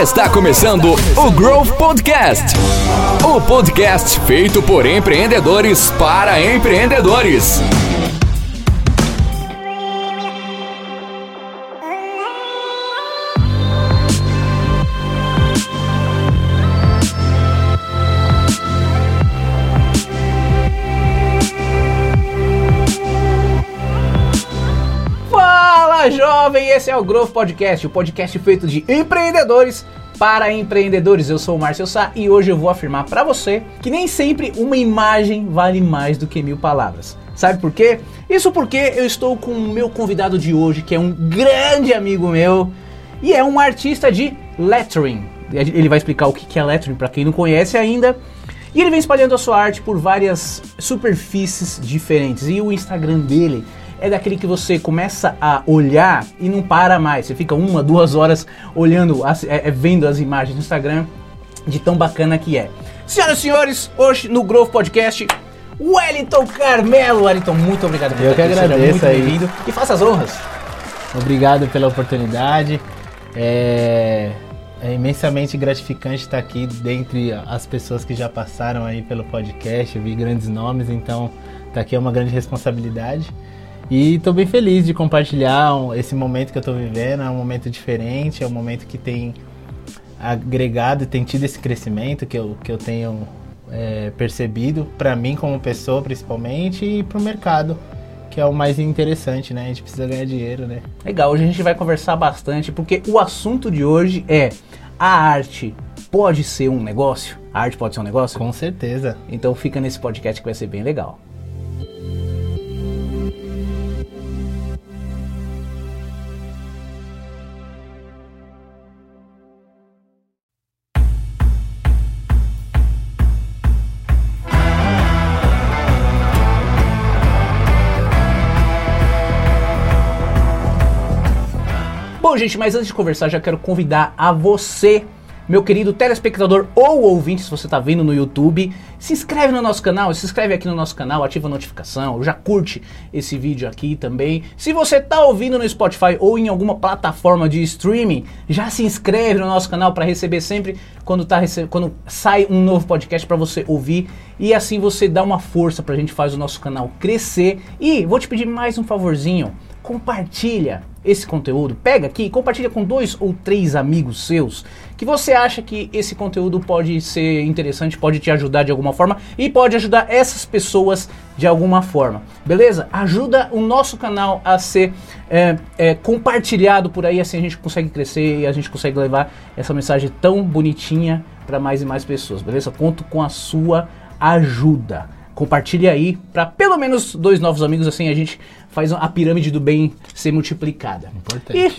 Está começando o Growth Podcast. O podcast feito por empreendedores para empreendedores. Esse é o Growth Podcast, o podcast feito de empreendedores para empreendedores. Eu sou o Márcio Sá e hoje eu vou afirmar para você que nem sempre uma imagem vale mais do que mil palavras. Sabe por quê? Isso porque eu estou com o meu convidado de hoje, que é um grande amigo meu e é um artista de lettering. Ele vai explicar o que é lettering para quem não conhece ainda. E ele vem espalhando a sua arte por várias superfícies diferentes. E o Instagram dele é daquele que você começa a olhar e não para mais. Você fica uma, duas horas olhando, é, é, vendo as imagens no Instagram de tão bacana que é. Senhoras e senhores, hoje no Growth Podcast, Wellington Carmelo. Wellington, muito obrigado por Eu que aqui. Seja agradeço muito aí. bem-vindo. E faça as honras. Obrigado pela oportunidade. É, é imensamente gratificante estar aqui dentre as pessoas que já passaram aí pelo podcast. Eu vi grandes nomes, então tá aqui é uma grande responsabilidade. E estou bem feliz de compartilhar esse momento que eu estou vivendo. É um momento diferente, é um momento que tem agregado e tem tido esse crescimento que eu, que eu tenho é, percebido para mim como pessoa principalmente e para o mercado, que é o mais interessante, né? A gente precisa ganhar dinheiro, né? Legal, hoje a gente vai conversar bastante porque o assunto de hoje é a arte pode ser um negócio? A arte pode ser um negócio? Com certeza. Então fica nesse podcast que vai ser bem legal. Bom, gente, mas antes de conversar, já quero convidar a você, meu querido telespectador ou ouvinte, se você está vendo no YouTube, se inscreve no nosso canal, se inscreve aqui no nosso canal, ativa a notificação, já curte esse vídeo aqui também. Se você está ouvindo no Spotify ou em alguma plataforma de streaming, já se inscreve no nosso canal para receber sempre quando, tá rece- quando sai um novo podcast para você ouvir e assim você dá uma força para a gente faz o nosso canal crescer. E vou te pedir mais um favorzinho compartilha esse conteúdo. Pega aqui, compartilha com dois ou três amigos seus que você acha que esse conteúdo pode ser interessante, pode te ajudar de alguma forma e pode ajudar essas pessoas de alguma forma. Beleza? Ajuda o nosso canal a ser é, é, compartilhado por aí, assim a gente consegue crescer e a gente consegue levar essa mensagem tão bonitinha para mais e mais pessoas. Beleza? Conto com a sua ajuda. Compartilhe aí para pelo menos dois novos amigos, assim a gente faz a pirâmide do bem ser multiplicada. Importante. E,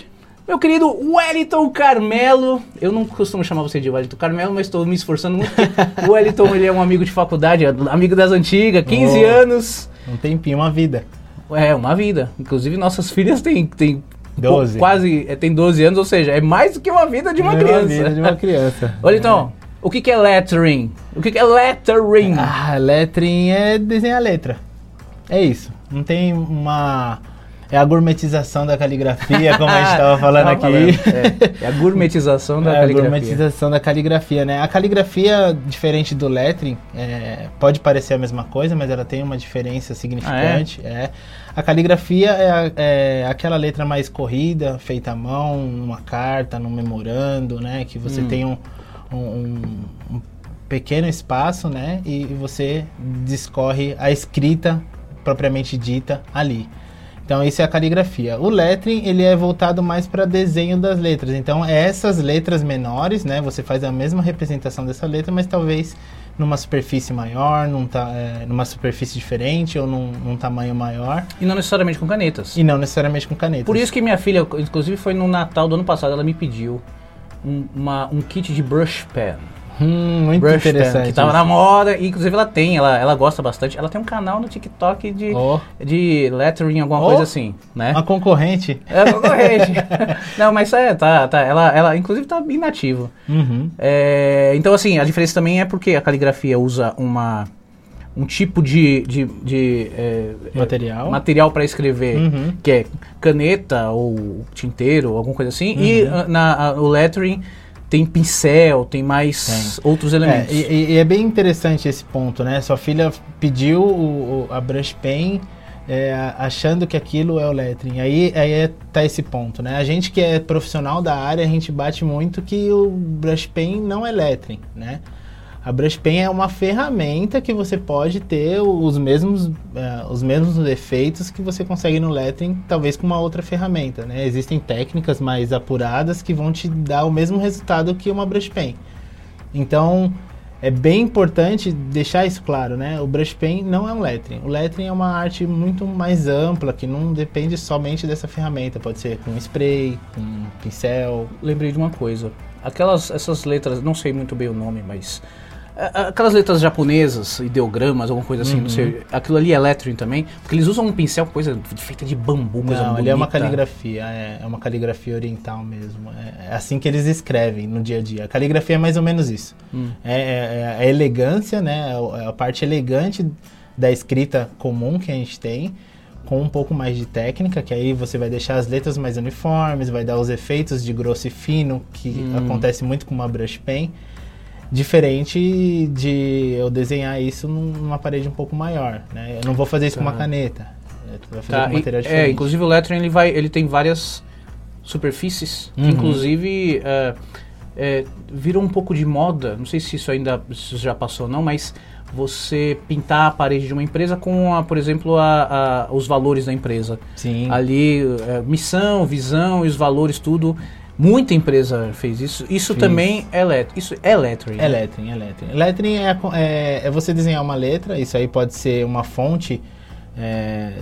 meu querido Wellington Carmelo, eu não costumo chamar você de Wellington Carmelo, mas estou me esforçando muito. O Wellington ele é um amigo de faculdade, amigo das antigas, 15 Oh. anos. Um tempinho, uma vida. É, uma vida. Inclusive nossas filhas têm, têm Doze. quase é, tem 12 anos, ou seja, é mais do que uma vida de uma É criança. vida de uma criança. Wellington, o que, que é lettering? O que, que é lettering? Ah, lettering é desenhar a letra. É isso. Não tem uma. É a gourmetização da caligrafia, como a gente estava falando aqui. falando, É, é a gourmetização da É a caligrafia. gourmetização da caligrafia, né? A caligrafia, diferente do lettering, é, pode parecer a mesma coisa, mas ela tem uma diferença significante. é? A caligrafia é, a- é aquela letra mais corrida, feita à mão, numa carta, num memorando, né? Que você Hum. tem um, um- um pequeno espaço, né? E você discorre a escrita propriamente dita ali. Então isso é a caligrafia. O lettering ele é voltado mais para desenho das letras. Então é essas letras menores, né? Você faz a mesma representação dessa letra, mas talvez numa superfície maior, num ta- é, numa superfície diferente ou num, num tamanho maior E não necessariamente com canetas. e não necessariamente com caneta. Por isso que minha filha, inclusive foi no Natal do ano passado, ela me pediu um, uma- um kit de brush pen. Hum, muito Brush pen, interessante. que tava isso. na moda, e inclusive ela tem, ela, ela gosta bastante. Ela tem um canal no TikTok de, Ó, de lettering, alguma Oh. coisa assim, né? uma concorrente. É concorrente. não, mas é, tá, tá. Ela, ela inclusive tá inativa. Uhum. É, então, assim, a diferença também é porque a caligrafia usa uma, um tipo de, de, de, é, é, Material. material para escrever, Uhum. que é caneta ou tinteiro, alguma coisa assim. E Uhum. ah, na, a- o lettering tem pincel, tem mais outros É, elementos. e, e- e é bem interessante esse ponto, né? Sua filha pediu o- o- a brush pen é, achando que aquilo é o lettering. Aí, aí é- tá esse ponto, né? A gente que é profissional da área, a gente bate muito que o brush pen não é lettering, né? A brush pen é uma ferramenta que você pode ter os mesmos, é, os mesmos efeitos que você consegue no lettering, talvez com uma outra ferramenta, né? Existem técnicas mais apuradas que vão te dar o mesmo resultado que uma brush pen. Então, é bem importante deixar isso claro, né? O brush pen não é um lettering. O lettering é uma arte muito mais ampla, que não depende somente dessa ferramenta. Pode ser com spray, com pincel. Lembrei de uma coisa. Aquelas, essas letras, não sei muito bem o nome, mas aquelas letras japonesas, ideogramas, alguma coisa assim, Uhum. não sei. Aquilo ali é lettering também, porque eles usam um pincel, coisa feita de bambu, coisa Não, bonita. ele é uma caligrafia, é, é uma caligrafia oriental mesmo. É, é assim que eles escrevem no dia a dia. A caligrafia é mais ou menos isso. Hum. É, é- é a elegância, né? É é a parte elegante da escrita comum que a gente tem, com um pouco mais de técnica, que aí você vai deixar as letras mais uniformes, vai dar os efeitos de grosso e fino, que Hum. acontece muito com uma brush pen. Diferente de eu desenhar isso num- numa parede um pouco maior, né? Eu não vou fazer isso com Tá. uma caneta. Eu fazer Tá, com e- material é, diferente. inclusive o lettering ele vai, ele tem várias superfícies, que Uhum. inclusive é, é, virou um pouco de moda. Não sei se isso ainda se já passou ou não, mas você pintar a parede de uma empresa com, a, por exemplo, a- a- os valores da empresa. Sim. Ali, é, missão, visão e os valores, tudo. Muita empresa fez isso. Isso Fiz. também é lettering. Isso é lettering. É lettering, é lettering. Lettering é, é, é você desenhar uma letra, isso aí pode ser uma fonte é,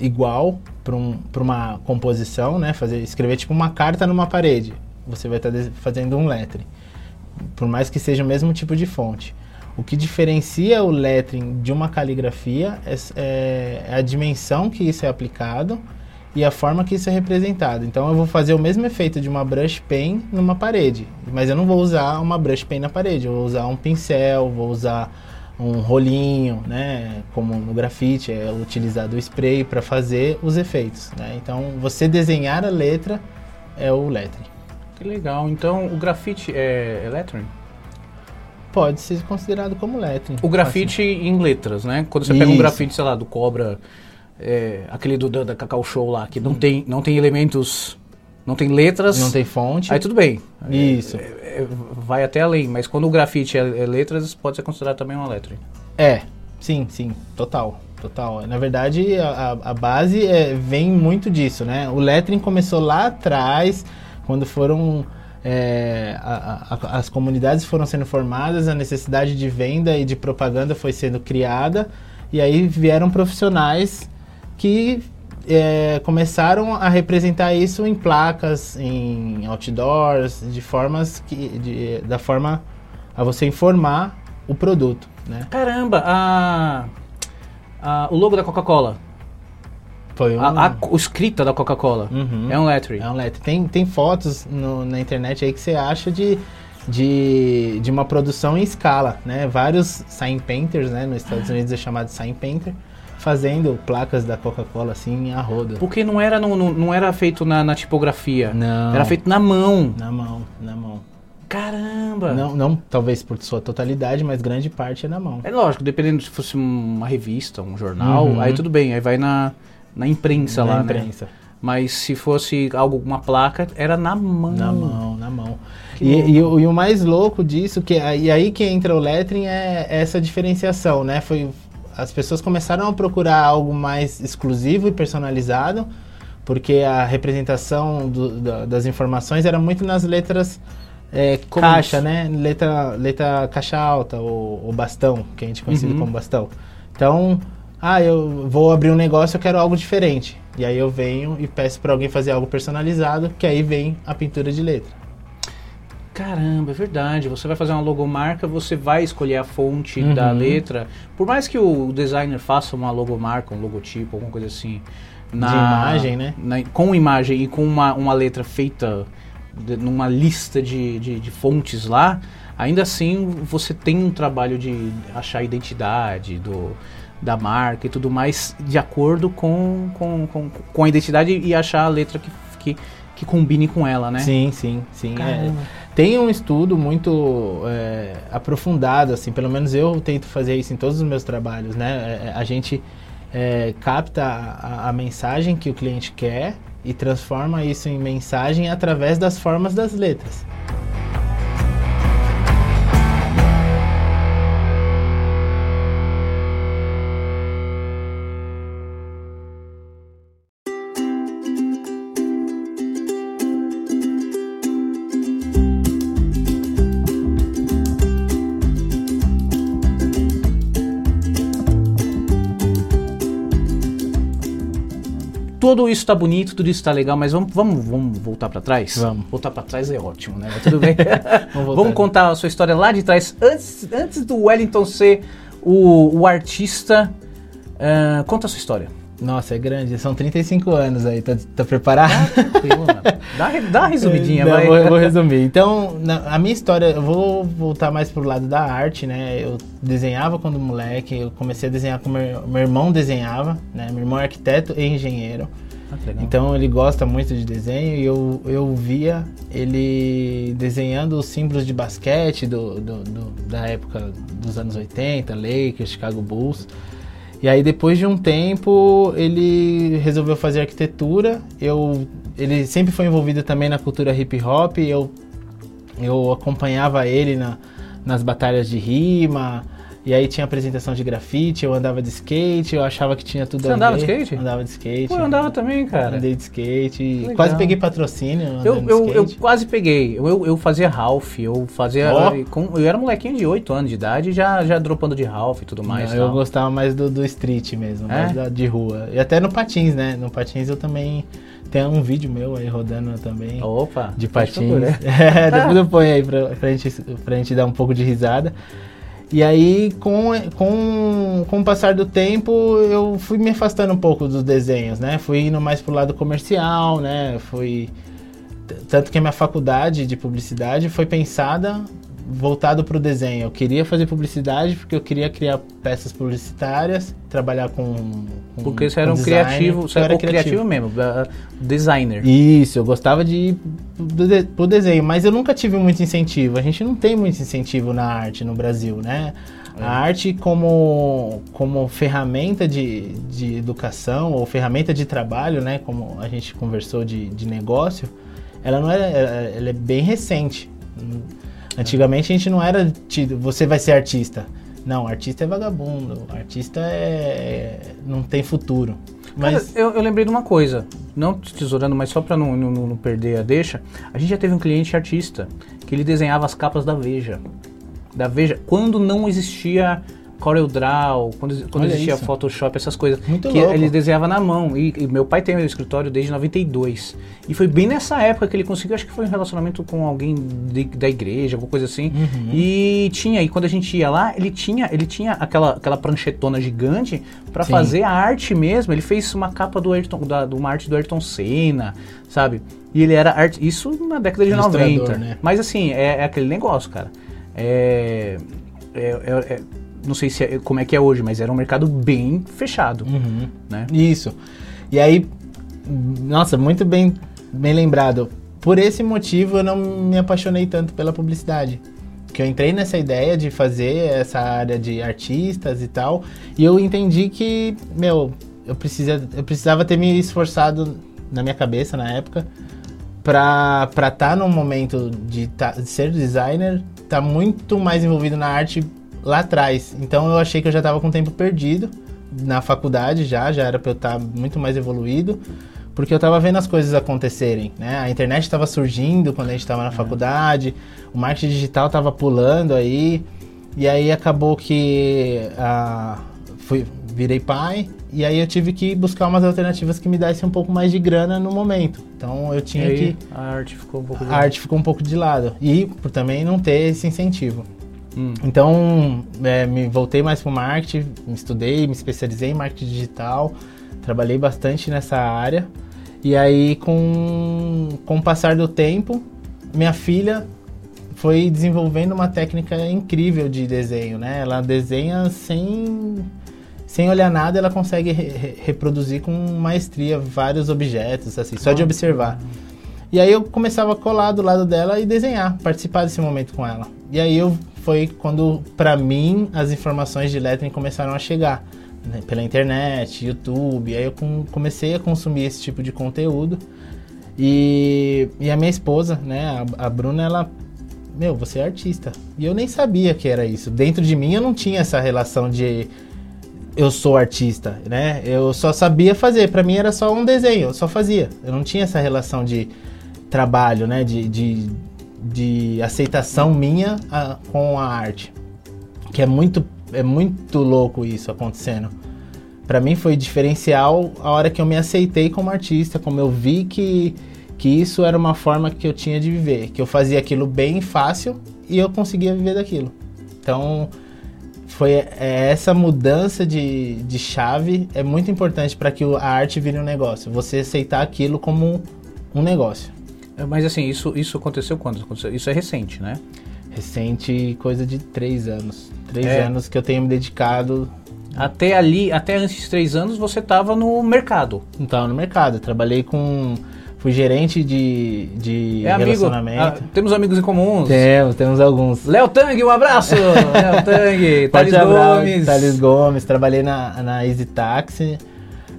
igual para um, uma composição, né? Fazer, escrever tipo uma carta numa parede. Você vai estar fazendo um lettering. Por mais que seja o mesmo tipo de fonte. O que diferencia o lettering de uma caligrafia é, é- é a dimensão que isso é aplicado e a forma que isso é representado. Então eu vou fazer o mesmo efeito de uma brush pen numa parede, mas eu não vou usar uma brush pen na parede, eu vou usar um pincel, vou usar um rolinho, né, como no grafite é utilizado o spray para fazer os efeitos, né? Então você desenhar a letra é o lettering. Que legal. Então, o grafite é, é lettering? Pode ser considerado como lettering. O grafite em letras, né? Quando você pega um Isso. grafite, sei lá, do Cobra, é, aquele do, da, da Cacau Show lá, que não tem, não tem elementos, não tem letras, Não tem fonte. aí tudo bem. Isso. É, é, vai até além, mas quando o grafite é, é letras, pode ser considerado também uma lettering. É, sim, sim, total, total. Na verdade, a, a- base é, vem muito disso, né? O lettering começou lá atrás, quando foram é, a- a- as comunidades foram sendo formadas, a necessidade de venda e de propaganda foi sendo criada, e aí vieram profissionais que é, começaram a representar isso em placas, em outdoors, de formas que, de- da forma a você informar o produto, né? Caramba, a, a- o logo da Coca-Cola, Foi um, a, a co- escrita da Coca-Cola, Uhum. é um lettering. é um lettering. Tem, tem fotos no- na internet aí que você acha de, de, de uma produção em escala, né? Vários sign painters, né? Nos Estados Unidos é chamado sign painter, fazendo placas da Coca-Cola assim a roda. Porque não era, no, no- não era feito na, na tipografia, Não. era feito na mão. Na mão, na mão. Caramba! Não, não talvez por sua totalidade, mas grande parte é na mão. É lógico, dependendo se fosse uma revista, um jornal, Uhum. aí tudo bem, aí vai na, na imprensa na lá, né? imprensa. Mas se fosse algo, uma placa, era na mão. Na mão, na mão. E, e o, e o mais louco disso, que, e aí que entra o lettering, é essa diferenciação, né? Foi, as pessoas começaram a procurar algo mais exclusivo e personalizado, porque a representação do- da- das informações era muito nas letras é, caixa, né? Letra, letra caixa alta, ou, ou bastão, que a gente conhece Uhum. como bastão. Então, ah, eu vou abrir um negócio, eu quero algo diferente. E aí eu venho e peço para alguém fazer algo personalizado, que aí vem a pintura de letra. Caramba, é verdade. Você vai fazer uma logomarca, você vai escolher a fonte Uhum. da letra. Por mais que o designer faça uma logomarca, um logotipo, alguma coisa assim. De imagem, né? na- com imagem e com uma, uma letra feita numa lista de, de, de fontes lá, ainda assim você tem um trabalho de achar a identidade do, da marca e tudo mais de acordo com, com, com, com a identidade e achar a letra que, que, que combine com ela, né? Sim, sim, sim. é. Tem um estudo muito é, aprofundado, assim, pelo menos eu tento fazer isso em todos os meus trabalhos, né? É, é, a gente é, capta a, a mensagem que o cliente quer e transforma isso em mensagem através das formas das letras. Tudo isso tá bonito, tudo isso tá legal, mas vamos, vamos, vamos voltar para trás? Vamos. Voltar para trás é ótimo, né? Mas tudo bem. Vamos vamos contar a sua história lá de trás, antes, antes do Wellington ser o, o artista. ah, conta a sua história. Nossa, é grande, são 35 anos aí, tá, tá preparado? Mano. dá, dá uma resumidinha, vai. Vou, vou resumir. Então, na- a minha história, eu vou voltar mais pro lado da arte, né? Eu desenhava quando moleque, eu comecei a desenhar com meu, meu irmão desenhava, né? Meu irmão é arquiteto e engenheiro. Ah. Então ele gosta muito de desenho e eu, eu via ele desenhando os símbolos de basquete do, do- do- da época dos anos 80, Lakers, Chicago Bulls. E aí depois de um tempo ele resolveu fazer arquitetura. Eu, ele sempre foi envolvido também na cultura hip hop. Eu, eu acompanhava ele na- nas batalhas de rima. E aí tinha apresentação de grafite, eu andava de skate, eu achava que tinha tudo Você andava de ver. skate? Andava de skate. Pô, eu andava também, cara. Andei de skate. Quase peguei patrocínio. Eu, de eu, eu quase peguei. Eu, eu fazia Ralph, eu fazia. Ó. com- eu era molequinho de 8 anos de idade, já, já dropando de Ralph e tudo mais. Não, eu gostava mais do, do street mesmo, É? mais da- de rua. E até no patins, né? No patins eu também. Tem um vídeo meu aí rodando também. Opa, de patins. procurar. É, depois eu ponho aí pra, pra, gente, pra gente dar um pouco de risada. E aí, com, com, com o passar do tempo, eu fui me afastando um pouco dos desenhos, né? Fui indo mais pro lado comercial, né? Fui... Tanto que a minha faculdade de publicidade foi pensada voltado para o desenho. Eu queria fazer publicidade porque eu queria criar peças publicitárias, trabalhar com, com Porque você era um design, criativo, você era o criativo mesmo, designer. isso, eu gostava de ir de, pro desenho, mas eu nunca tive muito incentivo. A gente não tem muito incentivo na arte no Brasil, né? A arte como, como ferramenta de, de educação ou ferramenta de trabalho, né? Como a gente conversou de, de negócio, ela não é, ela é bem recente. Antigamente a gente não era tido, você vai ser artista. Não, artista é vagabundo, artista é não tem futuro. Mas Mas eu, eu lembrei de uma coisa, não te tesourando, mas só pra não, não, não perder a deixa. A gente já teve um cliente artista que ele desenhava as capas da Veja. Da Veja, quando não existia CorelDRAW, quando, quando Olha existia isso. Photoshop, essas coisas. Muito que louco. ele desenhava na mão. E, e meu pai tem meu escritório desde 92. E foi bem nessa época que ele conseguiu, acho que foi um relacionamento com alguém de- da igreja, alguma coisa assim. Uhum. E tinha, e quando a gente ia lá, ele tinha, ele tinha aquela, aquela pranchetona gigante pra Sim. fazer a arte mesmo. Ele fez uma capa do Ayrton, da, de uma arte do Ayrton Senna, sabe? E ele era arte, isso na década de Ilustrador, 90. né? Mas assim, é, é aquele negócio, cara. É, é- é- é- não sei se é- como é que é hoje, mas era um mercado bem fechado, Uhum. né? Isso. E aí, nossa, muito bem, bem lembrado. Por esse motivo eu não me apaixonei tanto pela publicidade. Que eu entrei nessa ideia de fazer essa área de artistas e tal, e eu entendi que, meu, eu, precisa, eu precisava ter me esforçado na minha cabeça na época pra estar tá num momento de, tá- de ser designer, tá muito mais envolvido na arte lá atrás. Então eu achei que eu já estava com tempo perdido na faculdade já, já era para eu estar muito mais evoluído, porque eu estava vendo as coisas acontecerem, né? A internet estava surgindo quando a gente estava na faculdade, o marketing digital estava pulando aí, e aí acabou que ah, fui, virei pai, e aí eu tive que buscar umas alternativas que me dessem um pouco mais de grana no momento. Então eu tinha aí, que a arte ficou um pouco... a arte ficou um pouco de lado. E por também não ter esse incentivo. Hum. Então, é, me voltei mais para o marketing, me estudei, me especializei em marketing digital, trabalhei bastante nessa área. E aí, com, com o passar do tempo, minha filha foi desenvolvendo uma técnica incrível de desenho, né? Ela desenha sem sem olhar nada, ela consegue re- re- reproduzir com maestria vários objetos, assim, só de observar. E aí eu começava a colar do lado dela e desenhar, participar desse momento com ela. E aí eu foi quando, pra mim, as informações de lettering começaram a chegar. né, Pela internet, YouTube, aí eu com- comecei a consumir esse tipo de conteúdo. E, e a minha esposa, né, a, a Bruna, ela... Meu, você é artista. E eu nem sabia que era isso. Dentro de mim eu não tinha essa relação de eu sou artista, né? Eu só sabia fazer. Pra mim era só um desenho, eu só fazia. Eu não tinha essa relação de trabalho, né? De, de, de aceitação minha ah, com a arte. Que é muito, é muito louco isso acontecendo. Pra mim foi diferencial a hora que eu me aceitei como artista, como eu vi que, que isso era uma forma que eu tinha de viver, que eu fazia aquilo bem fácil e eu conseguia viver daquilo. Então, foi é, essa mudança de, de chave é muito importante para que a arte vire um negócio. Você aceitar aquilo como um negócio. É, Mas assim, isso, isso aconteceu quando? Isso é recente, né? Recente, coisa de três anos. Três É. anos que eu tenho me dedicado Até ali, até antes de três anos, você estava no mercado. então, no mercado. Trabalhei com. Fui gerente de, de É amigo. relacionamento. ah, temos amigos em comuns. Temos, temos alguns. Léo Tang, um abraço! Léo Tang, Thales Gomes. Thales Gomes. Trabalhei na, na Easy Taxi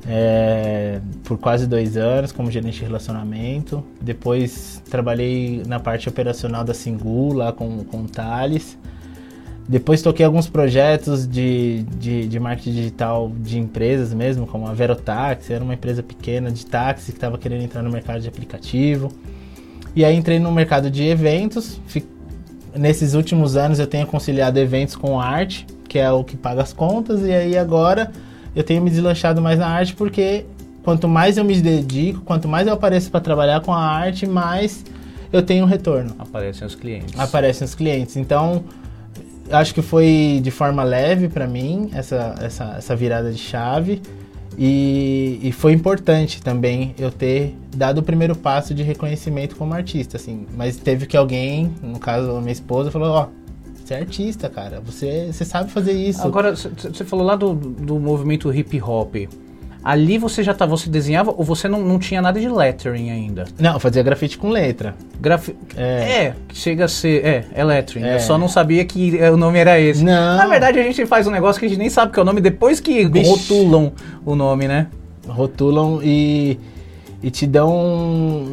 é, por quase dois anos como gerente de relacionamento. Depois trabalhei na parte operacional da Singu, lá com, com o Thales. Depois toquei alguns projetos de, de, de marketing digital de empresas mesmo, como a Verotaxi, era uma empresa pequena de táxi que estava querendo entrar no mercado de aplicativo. E aí entrei no mercado de eventos. Nesses últimos anos eu tenho conciliado eventos com arte, que é o que paga as contas, e aí agora eu tenho me deslanchado mais na arte porque quanto mais eu me dedico, quanto mais eu apareço para trabalhar com a arte, mais eu tenho um retorno Aparecem os clientes. aparecem os clientes. Então, acho que foi de forma leve para mim essa, essa, essa virada de chave. E, e foi importante também eu ter dado o primeiro passo de reconhecimento como artista, assim. Mas teve que alguém, no caso a minha esposa, falou, ó, você é artista, cara, você, você sabe fazer isso. Agora, você falou lá do, do movimento hip hop. Ali você já tá, você desenhava ou você não, não tinha nada de lettering ainda? Não, eu fazia grafite com letra. Grafi... É. É. que chega a ser. É, é lettering. É. Eu só não sabia que o nome era esse. Não. Na verdade, a gente faz um negócio que a gente nem sabe que é o nome depois que rotulam o nome, né? rotulam e, e te dão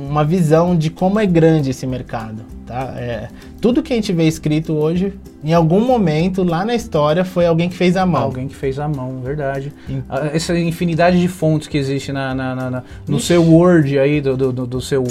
uma visão de como é grande esse mercado, tá? É, tudo que a gente vê escrito hoje, em algum momento lá na história, foi alguém que fez a mão. Alguém que fez à mão, verdade. Ah, Essa infinidade de fontes que existe na, na- na- na- no seu Word aí, do, do, do- do seu,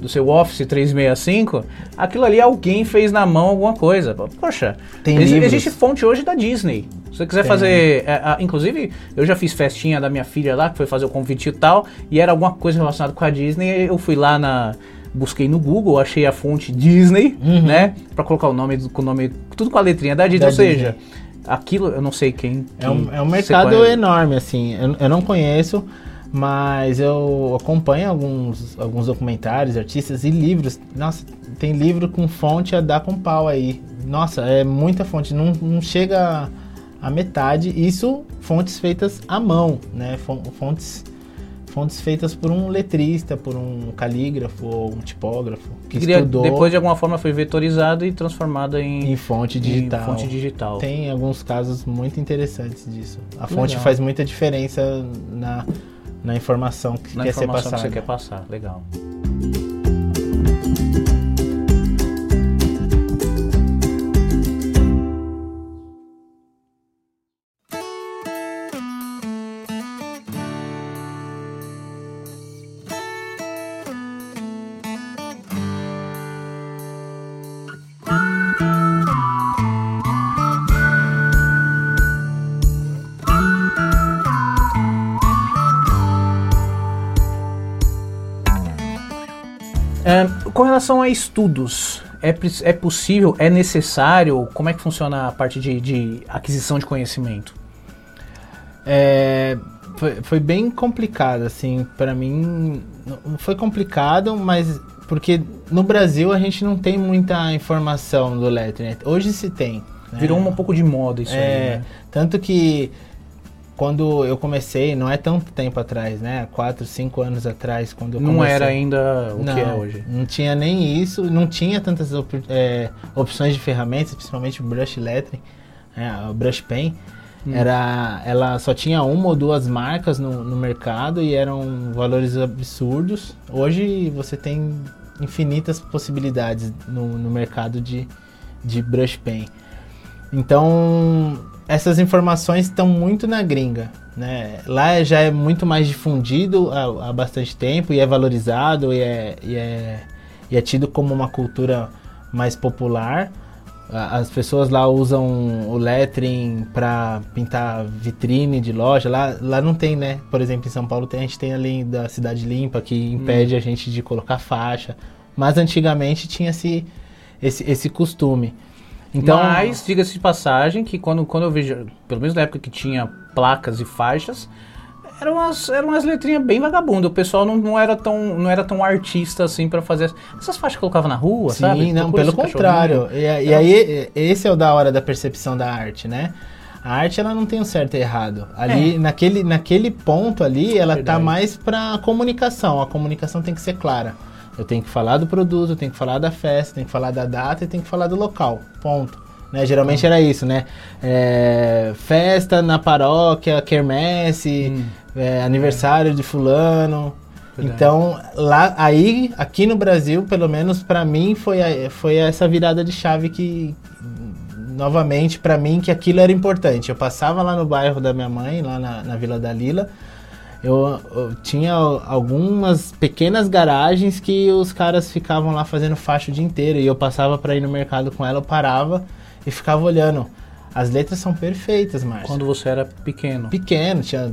do seu Office 365, aquilo ali alguém fez na mão alguma coisa. Poxa, Tem exi- livros. existe fonte hoje da Disney. Se você quiser Tem. fazer. é, ah, inclusive, eu já fiz festinha da minha filha lá, que foi fazer o convite e tal, e era alguma coisa relacionada com a Disney. Eu fui lá na. Busquei no Google, achei a fonte Disney, né? Pra colocar o nome, com o nome, tudo com a letrinha da Disney. Da ou seja, Disney. aquilo eu não sei quem. É um, quem é um mercado enorme, assim. Eu, eu não conheço, mas eu acompanho alguns, alguns documentários, artistas e livros. Nossa, tem livro com fonte a dar com pau aí. Nossa, é muita fonte. Não, não chega a metade. Isso, fontes feitas à mão, né? Fon- Fontes, fontes feitas por um letrista, por um calígrafo ou um tipógrafo que Que cria- estudou depois de alguma forma foi vetorizado e transformado em, em fonte em digital. fonte digital. Tem alguns casos muito interessantes disso. A fonte Legal. faz muita diferença na, na informação que na quer informação ser passada. que você quer passar. Legal. Relação a estudos, é, é possível, é necessário? Como é que funciona a parte de, de aquisição de conhecimento? É, foi, foi bem complicado, assim, para mim. Foi complicado, mas porque no Brasil a gente não tem muita informação do lettering. Hoje se tem. né? Virou um pouco de moda isso É, aí, né? tanto que quando eu comecei, não é tanto tempo atrás, né? Quatro, cinco anos atrás, quando eu Não comecei. era ainda o não, que é hoje. Não tinha nem isso, não tinha tantas op- é, opções de ferramentas, principalmente o brush lettering, é, o brush pen. Hum. Era, ela só tinha uma ou duas marcas no, no mercado e eram valores absurdos. Hoje você tem infinitas possibilidades no, no mercado de, de brush pen. Então, essas informações estão muito na gringa. Né? Lá já é muito mais difundido há, há bastante tempo e é valorizado e é, e, é, e é tido como uma cultura mais popular. As pessoas lá usam o lettering para pintar vitrine de loja. Lá, lá não tem, né? Por exemplo, em São Paulo tem, a gente tem a lei da cidade limpa que impede a gente de colocar faixa. Mas antigamente tinha esse, esse, esse costume. Então, Mas, diga-se de passagem, que quando, quando eu vejo, pelo menos na época que tinha placas e faixas, eram umas, eram umas letrinhas bem vagabundas. O pessoal não, não, era tão, não era tão artista assim pra fazer. Essas faixas que colocava na rua, Sim, sabe? não, Procura pelo contrário. E, e aí, esse é o da hora da percepção da arte, né? A arte, ela não tem um certo e errado. Ali, naquele, naquele ponto ali, ela tá É. Verdade. mais pra comunicação. A comunicação tem que ser clara. Eu tenho que falar do produto, eu tenho que falar da festa, tenho que falar da data e tenho que falar do local. Ponto. Né? Geralmente era isso, né? É, festa na paróquia, quermesse, Hum. é, aniversário de fulano. Verdade. Então, lá, aí, aqui no Brasil, pelo menos pra mim, foi, a- foi essa virada de chave que, novamente, pra mim, que aquilo era importante. Eu passava lá no bairro da minha mãe, lá na, na Vila da Lila, eu, eu tinha algumas pequenas garagens que os caras ficavam lá fazendo faixa o dia inteiro, e eu passava pra ir no mercado com ela, eu parava e ficava olhando. As letras são perfeitas, Márcio Quando você era pequeno. pequeno, tinha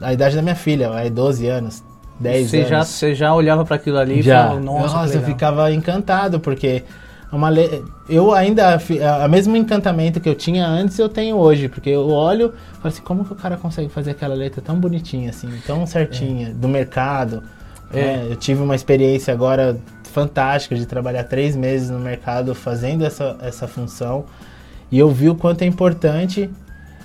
a idade da minha filha, aí 12 anos, 10 Você já, anos. você já olhava pra aquilo ali e já. falava, nossa, que eu legal." ficava encantado, porque uma le... eu ainda, a a mesmo encantamento que eu tinha antes, eu tenho hoje, porque eu olho e falo assim, como que o cara consegue fazer aquela letra tão bonitinha, assim, tão certinha, do mercado. É. né? Eu tive uma experiência agora fantástica de trabalhar três meses no mercado fazendo essa, essa função. E eu vi o quanto é importante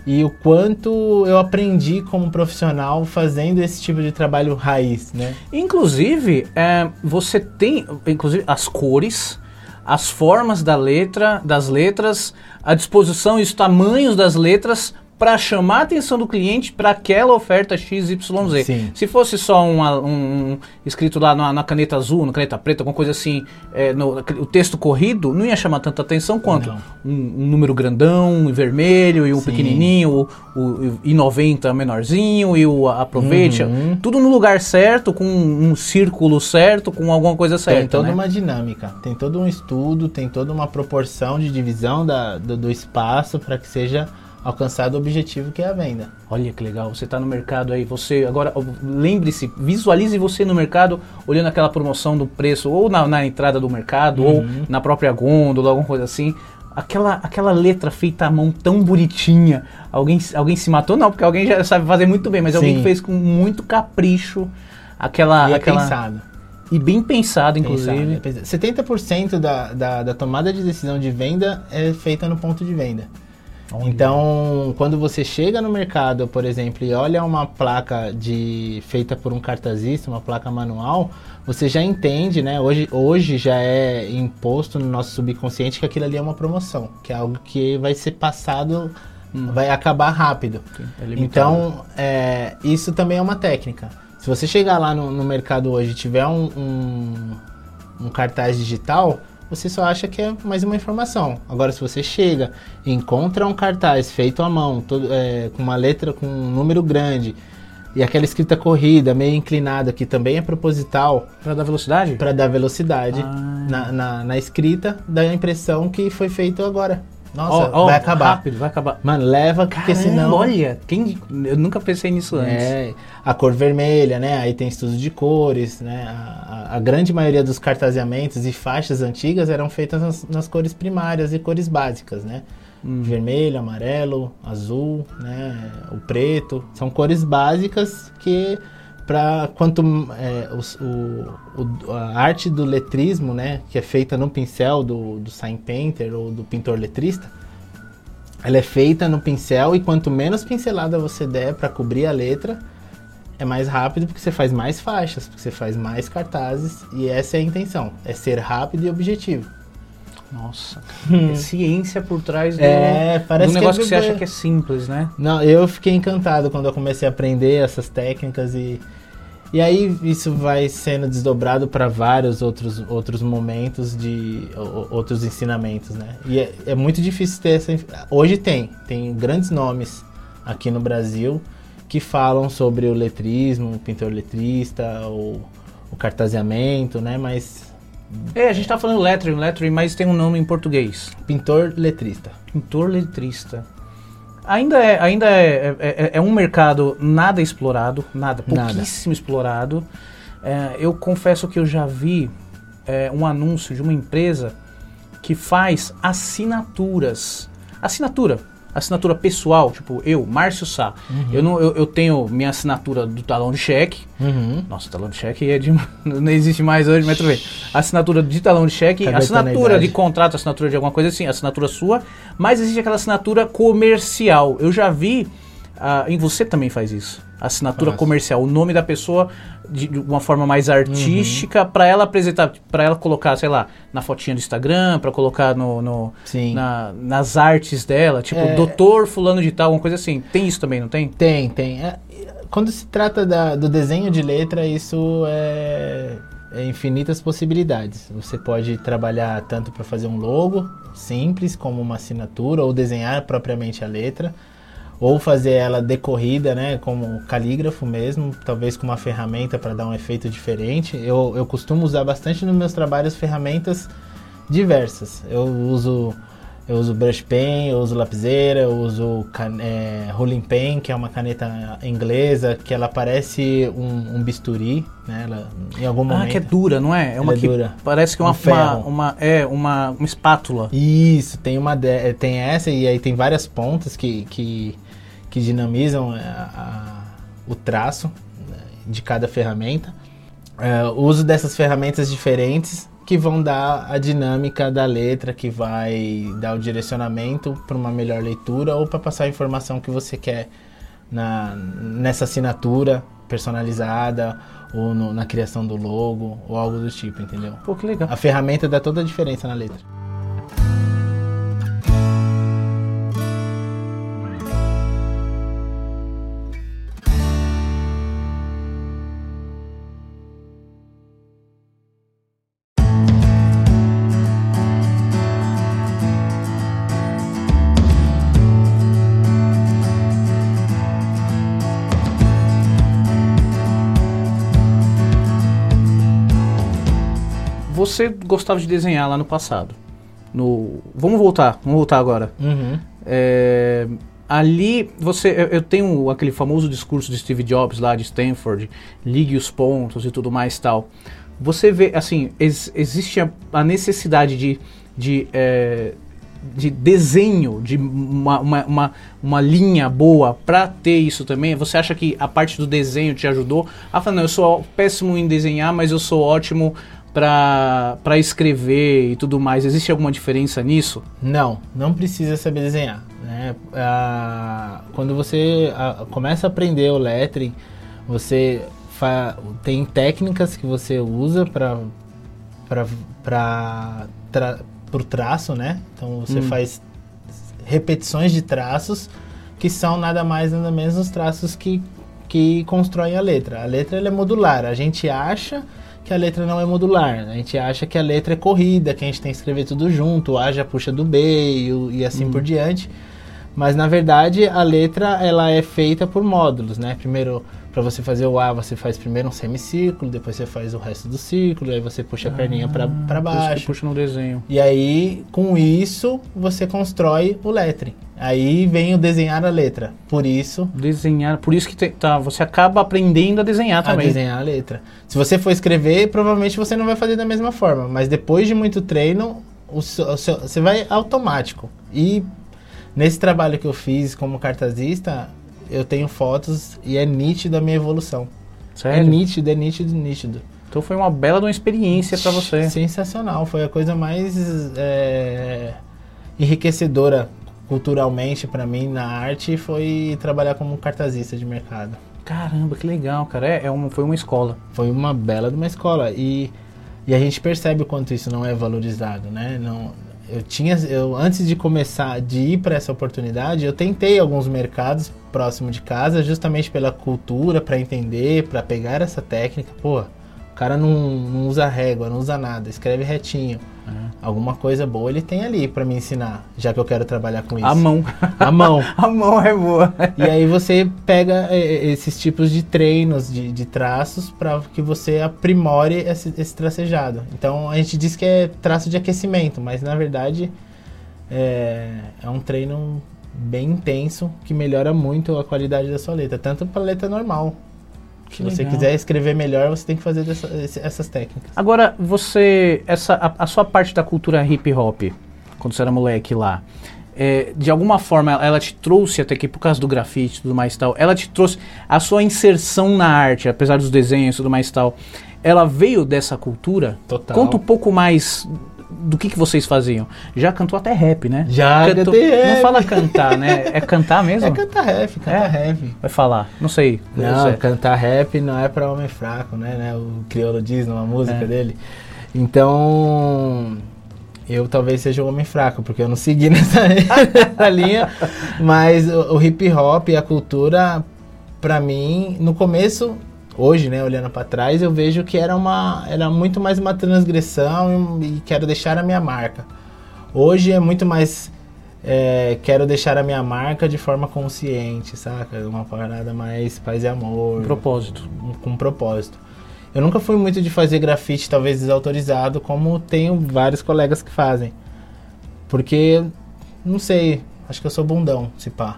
e o quanto eu aprendi como profissional fazendo esse tipo de trabalho raiz, né? Inclusive, é, você tem, inclusive, as cores, as formas da letra, das letras, a disposição e os tamanhos das letras para chamar a atenção do cliente para aquela oferta XYZ. Sim. Se fosse só um, um- escrito lá na, na caneta azul, na caneta preta, alguma coisa assim, é, no- o texto corrido, não ia chamar tanta atenção quanto um, um número grandão, um vermelho e um Sim. pequenininho, o, o I90 menorzinho e o aproveite. Uhum. Tudo no lugar certo, com um círculo certo, com alguma coisa certa. tem toda né? uma dinâmica, tem todo um estudo, tem toda uma proporção de divisão da, do, do espaço para que seja alcançado o objetivo que é a venda. Olha que legal, você está no mercado aí, você agora lembre-se, visualize você no mercado olhando aquela promoção do preço ou na, na entrada do mercado ou Uhum. na própria gôndola, alguma coisa assim. Aquela, aquela letra feita à mão tão bonitinha. Alguém, alguém se matou? Não, porque alguém já sabe fazer muito bem, mas alguém Sim. que fez com muito capricho aquela. e é aquela pensado. E bem pensado, inclusive. Pensado, é pensado. 70% da, da, da tomada de decisão de venda é feita no ponto de venda. Então, quando você chega no mercado, por exemplo, e olha uma placa de feita por um cartazista, uma placa manual, você já entende, né? Hoje, hoje já é imposto no nosso subconsciente que aquilo ali é uma promoção, que é algo que vai ser passado, vai acabar rápido. é então, é, isso também é uma técnica. Se você chegar lá no, no mercado hoje e tiver um, um, um cartaz digital, você só acha que é mais uma informação. Agora, se você chega e encontra um cartaz feito à mão, todo, é, com uma letra com um número grande, e aquela escrita corrida, meio inclinada, que também é proposital Pra dar velocidade? para dar velocidade Ah. na, na, na escrita, dá a impressão que foi feito agora. Nossa, Ó, ó, vai acabar. Rápido, vai acabar. Mano, leva, porque Caramba, senão... olha, quem, eu nunca pensei nisso antes. É, a cor vermelha, né? Aí tem estudo de cores, né? A, a- a grande maioria dos cartaseamentos e faixas antigas eram feitas nas, nas cores primárias e cores básicas, né? Hum. Vermelho, amarelo, azul, né? O preto. São cores básicas que para quanto é, o, o, a arte do letrismo, né, que é feita no pincel do, do sign painter ou do pintor letrista, ela é feita no pincel e quanto menos pincelada você der para cobrir a letra, é mais rápido porque você faz mais faixas, porque você faz mais cartazes e essa é a intenção, é ser rápido e objetivo. Nossa, é ciência por trás do, É, parece do que negócio é que, você acha que é simples, né? Não, eu fiquei encantado quando eu comecei a aprender essas técnicas e e aí isso vai sendo desdobrado para vários outros outros momentos de outros ensinamentos, né? E é, é muito difícil ter essa hoje tem tem grandes nomes aqui no Brasil que falam sobre o letrismo, o pintor letrista, o, o cartaseamento, né? Mas É, a gente tá falando lettering, lettering, mas tem um nome em português. pintor letrista. Pintor letrista. Ainda é, ainda é, é, é- é um mercado nada explorado, nada, Nada. pouquíssimo explorado. É, eu confesso que eu já vi é, um anúncio de uma empresa que faz assinaturas. Assinatura. Assinatura pessoal, tipo eu, Márcio Sá. Eu, não, eu, eu tenho minha assinatura do talão de cheque. Uhum. Nossa, talão de cheque é de, não existe mais hoje, mas tudo bem. Assinatura de talão de cheque, Tá aguentando a assinatura de contrato, assinatura de alguma coisa assim, assinatura sua, mas existe aquela assinatura comercial. Eu já vi, ah, em você também faz isso. Assinatura Faço. comercial, o nome da pessoa de, de uma forma mais artística Uhum. para ela apresentar, para ela colocar, sei lá, na fotinha do Instagram, para colocar no, no- na- nas artes dela, tipo, É. doutor fulano de tal, alguma coisa assim. Tem isso também, não tem? Tem, tem. É, quando se trata da- do desenho de letra, isso é, é infinitas possibilidades. Você pode trabalhar tanto para fazer um logo simples, como uma assinatura, ou desenhar propriamente a letra, ou fazer ela decorrida, né, como calígrafo mesmo, talvez com uma ferramenta para dar um efeito diferente. Eu, eu costumo usar bastante nos meus trabalhos ferramentas diversas. Eu uso eu uso brush pen, eu uso lapiseira, eu uso é, rolling pen, que é uma caneta inglesa, que ela parece um, um bisturi, né? Ela, em algum momento. Ah, que é dura, não é? É uma é que dura. parece que é Um uma, uma, uma- é uma, uma espátula. Isso, tem uma de- eh, tem essa e aí tem várias pontas que, que, que dinamizam eh, a- o traço né, de cada ferramenta. Eh, o uso dessas ferramentas diferentes que vão dar a dinâmica da letra, que vai dar o direcionamento para uma melhor leitura ou para passar a informação que você quer na, nessa assinatura personalizada ou no- na criação do logo ou algo do tipo, entendeu? Pô, que legal. A ferramenta dá toda a diferença na letra. Você gostava de desenhar lá no passado. No, vamos voltar, vamos voltar agora. Uhum. É, ali você, eu, eu tenho aquele famoso discurso de Steve Jobs lá de Stanford, ligue os pontos e tudo mais tal. Você vê, assim, ex- existe a, a necessidade de, de, é, de desenho, de uma, uma, uma, uma linha boa pra ter isso também? Você acha que a parte do desenho te ajudou? Ah, fala, não, eu sou péssimo em desenhar, mas eu sou ótimo pra escrever e tudo mais. Existe alguma diferença nisso? Não, não precisa saber desenhar. Né? Ah, quando você ah, começa a aprender o lettering, você tem técnicas que você usa para para tra por traço, né? Então você Hum. faz repetições de traços que são nada mais nada menos os traços que que constroem a letra. A letra é modular. A gente acha que a letra não é modular. A gente acha que a letra é corrida, que a gente tem que escrever tudo junto, o A já puxa do B e, e assim por diante. Mas na verdade a letra ela é feita por módulos, né? Primeiro para você fazer o A, você faz primeiro um semicírculo, depois você faz o resto do círculo, aí você puxa a perninha para baixo. puxa no desenho. E aí, com isso, você constrói o lettering. Aí vem o desenhar a letra. Por isso, Desenhar, por isso que tem- tá, você acaba aprendendo a desenhar a também. desenhar a letra. Se você for escrever, provavelmente você não vai fazer da mesma forma. Mas depois de muito treino, o seu- o seu- você vai automático. E nesse trabalho que eu fiz como cartazista, eu tenho fotos e é nítido a minha evolução. É Sério? nítido, é nítido, nítido. Então foi uma bela de uma experiência pra você. Sensacional, foi a coisa mais é, enriquecedora culturalmente pra mim na arte foi trabalhar como cartazista de mercado. Caramba, que legal, cara. É, é uma, foi uma escola. Foi uma bela de uma escola e, e a gente percebe o quanto isso não é valorizado, né? Não, eu tinha, eu antes de começar, de ir para essa oportunidade, eu tentei alguns mercados próximo de casa, justamente pela cultura, para entender, para pegar essa técnica. Pô, o cara não, não usa régua, não usa nada, escreve retinho. Alguma coisa boa ele tem ali para me ensinar, já que eu quero trabalhar com isso. A mão. A mão. A mão é boa. E aí você pega é, esses tipos de treinos, de, de traços, para que você aprimore esse, esse tracejado. Então a gente diz que é traço de aquecimento, mas na verdade é, é um treino bem intenso que melhora muito a qualidade da sua letra, tanto para letra normal. Que Se você legal. quiser escrever melhor, você tem que fazer dessa- esse- essas técnicas. Agora, você. Essa, a, a sua parte da cultura hip hop, quando você era moleque lá, é, de alguma forma ela, te trouxe até aqui por causa do grafite e tudo mais e tal. Ela te trouxe a sua inserção na arte, apesar dos desenhos e tudo mais e tal. Ela veio dessa cultura? Total. Conta um pouco mais do que, que vocês faziam. Já cantou até rap, né? Já Cantou- Não rap. fala cantar, né? É cantar mesmo? É cantar rap, cantar É? rap. Vai falar, não sei. Não, É. cantar rap não é pra homem fraco, né? né? O Criolo diz numa música É. dele. Então, eu talvez seja um homem fraco, porque eu não segui nessa, nessa linha. Mas o, o hip hop e a cultura, pra mim, no começo, hoje, né, olhando pra trás, eu vejo que era, uma, era muito mais uma transgressão e, e quero deixar a minha marca. Hoje é muito mais é, quero deixar a minha marca de forma consciente, saca? Uma parada mais paz e amor, Propósito. com um propósito. Eu nunca fui muito de fazer grafite, talvez desautorizado, como tenho vários colegas que fazem. Porque, não sei, acho que eu sou bundão, se pá.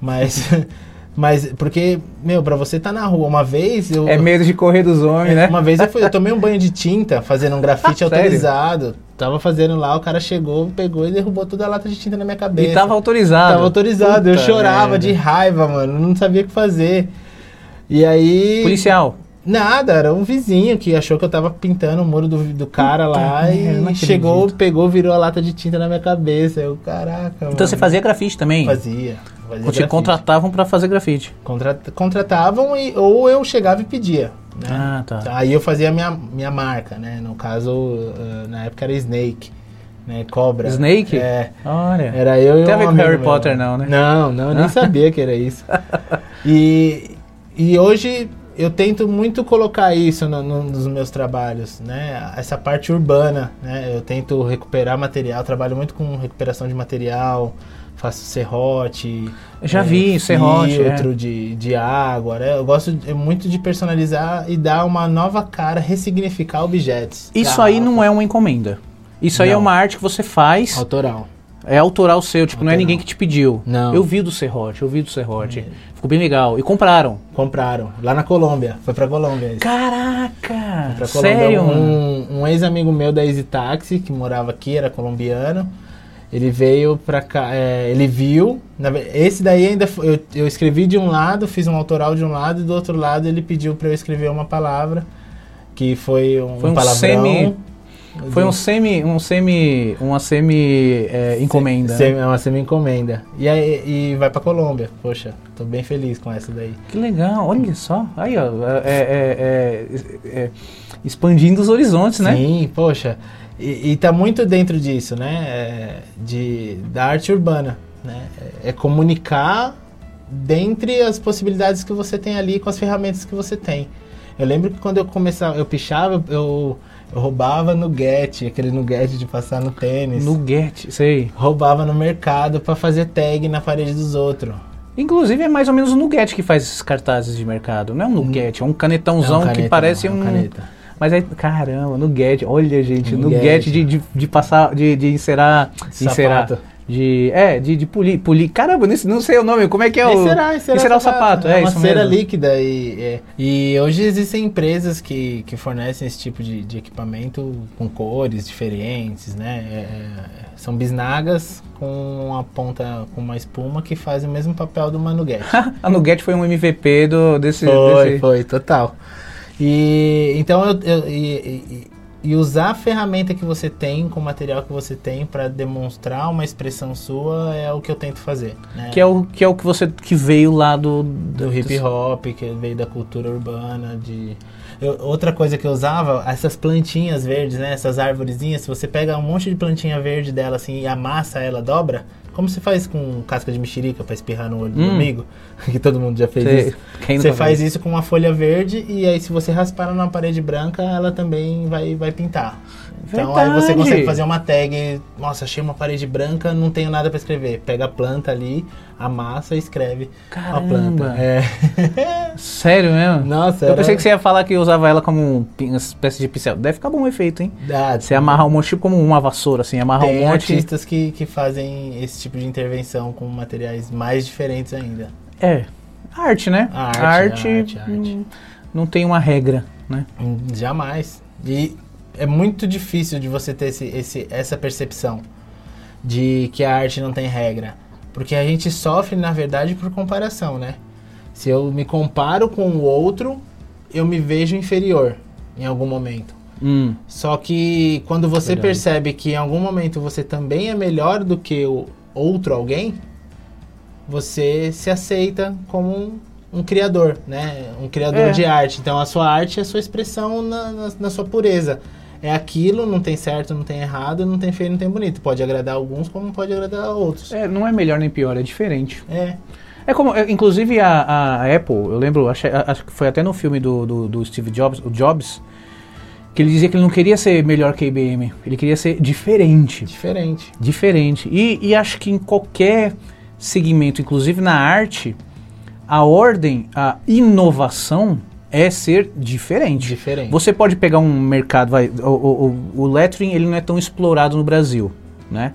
Mas, mas porque, meu, pra você tá na rua, uma vez eu... É medo de correr dos homens, né? Uma vez eu, fui, eu tomei um banho de tinta fazendo um grafite autorizado. Tava fazendo lá, o cara chegou, pegou e derrubou toda a lata de tinta na minha cabeça. E tava autorizado. Tava autorizado. eu Puta chorava merda. de raiva, mano. Não sabia o que fazer. E aí. Policial. Nada, era um vizinho que achou que eu tava pintando o muro do, do cara Puta lá e chegou, pegou, virou a lata de tinta na minha cabeça. Eu, caraca. Então mano. você fazia grafite também? Fazia. fazia Te grafite. contratavam pra fazer grafite. Contra- Contratavam e, ou eu chegava e pedia. Né? Ah, tá. Aí eu fazia a minha, minha marca, né? No caso, uh, na época era Snake, né? Cobra. Snake? É. Olha. Era eu e Tem a um ver com Harry meu. Potter, não, né? Não, não, eu nem sabia que era isso. E, e hoje eu tento muito colocar isso no- no- nos meus trabalhos, né? Essa parte urbana, né? Eu tento recuperar material, trabalho muito com recuperação de material, faço serrote. Eu já é, vi serrote, Filtro de, de água, né? Eu gosto de- muito de personalizar e dar uma nova cara, ressignificar objetos. Isso aí não é uma encomenda. Isso aí é Não. uma arte que você faz, Autoral. É autoral seu, tipo, não é Autoral. ninguém que te pediu. Não. Eu vi do Serrote, eu vi do Serrote. Ficou bem legal. E compraram. Compraram, lá na Colômbia. Foi pra Colômbia isso. Caraca! Pra Sério? Colômbia, um, um ex-amigo meu da Easy Taxi, que morava aqui, era colombiano. Ele veio pra cá, é, ele viu. na esse daí ainda foi, eu, eu escrevi de um lado, fiz um autoral de um lado, e do outro lado ele pediu pra eu escrever uma palavra, que foi um, Foi um palavrão. semi- Foi um semi, um semi, uma semi é, encomenda. Se- né? É uma semi-encomenda. E, aí, e vai pra Colômbia. Poxa, tô bem feliz com essa daí. Que legal, olha só. Aí, ó, é, é- é- é- expandindo os horizontes, né? Sim, poxa. E, e tá muito dentro disso, né? De, da arte urbana. Né? É comunicar dentre as possibilidades que você tem ali com as ferramentas que você tem. Eu lembro que quando eu começava, eu pichava, eu, eu roubava nuggete, aquele nuggete de passar no tênis. Nuggete, sei. Roubava no mercado pra fazer tag na parede dos outros. Inclusive é mais ou menos o Nuggete que faz esses cartazes de mercado. Não é um Nuggete, é um canetãozão Não, caneta que parece é um. caneta. Mas aí, caramba, Nuggete, olha gente, Nuggete. Nuggete de, de, de passar, de, de encerar. Sapato. encerar. De. É, de, de polir. polir. Caramba, não, não sei o nome. Como é que é o. Encerar, encerar encerar o sapato. É, É uma cera mesmo. líquida e, é. e hoje existem empresas que, que fornecem esse tipo de, de equipamento com cores diferentes, né? É, é, são bisnagas com a ponta com uma espuma que faz o mesmo papel do manuguete. A Nugget foi um MVP do, desse. Foi, desse- foi, total. E então eu, eu- e, e- e usar a ferramenta que você tem com o material que você tem para demonstrar uma expressão sua é o que eu tento fazer. Né? Que é o que, é o que você que veio lá do. do hip hop, que veio da cultura urbana, de eu- outra coisa que eu usava, essas plantinhas verdes, né, essas árvorezinhas, se você pega um monte de plantinha verde dela assim e amassa ela, dobra, como você faz com casca de mexerica para espirrar no olho do Hum. amigo, que todo mundo já fez Você- isso. quem Você faz isso com uma folha verde e aí se você raspar ela na parede branca, ela também vai, vai pintar. Então aí você Verdade. consegue fazer uma tag, nossa, achei uma parede branca, não tenho nada para escrever. Pega a planta ali, amassa e escreve a planta. Caramba. É. Sério mesmo? Nossa, Eu era- pensei que você ia falar que usava ela como um uma espécie de pincel. Deve ficar bom o efeito, hein? Ah, Você amarrar um monte, tipo como uma vassoura, assim, amarrar tem um monte. artistas que, que fazem esse tipo de intervenção com materiais mais diferentes ainda. É. Arte, né? A arte, A arte, a arte, a arte. hum, não tem uma regra, né? Hum, Jamais. E é muito difícil de você ter esse, esse, essa percepção de que a arte não tem regra. Porque a gente sofre, na verdade, por comparação, né? Se eu me comparo com o outro, eu me vejo inferior em algum momento. Hum. Só que quando você Verdade. percebe que em algum momento você também é melhor do que o outro alguém, você se aceita como um, um criador, né? Um criador É. de arte. Então a sua arte é a sua expressão na, na, na sua pureza. É aquilo, não tem certo, não tem errado, não tem feio, não tem bonito. Pode agradar alguns, como pode agradar outros. É, não é melhor nem pior, é diferente. É. É como, é, inclusive a, a Apple, eu lembro, acho, acho que foi até no filme do, do, do Steve Jobs, o Jobs, que ele dizia que ele não queria ser melhor que a IBM, ele queria ser diferente. Diferente. Diferente. E, e acho que em qualquer segmento, inclusive na arte, a ordem, a inovação é ser diferente. Diferente. Você pode pegar um mercado, vai, o, o, o- lettering ele não é tão explorado no Brasil, né?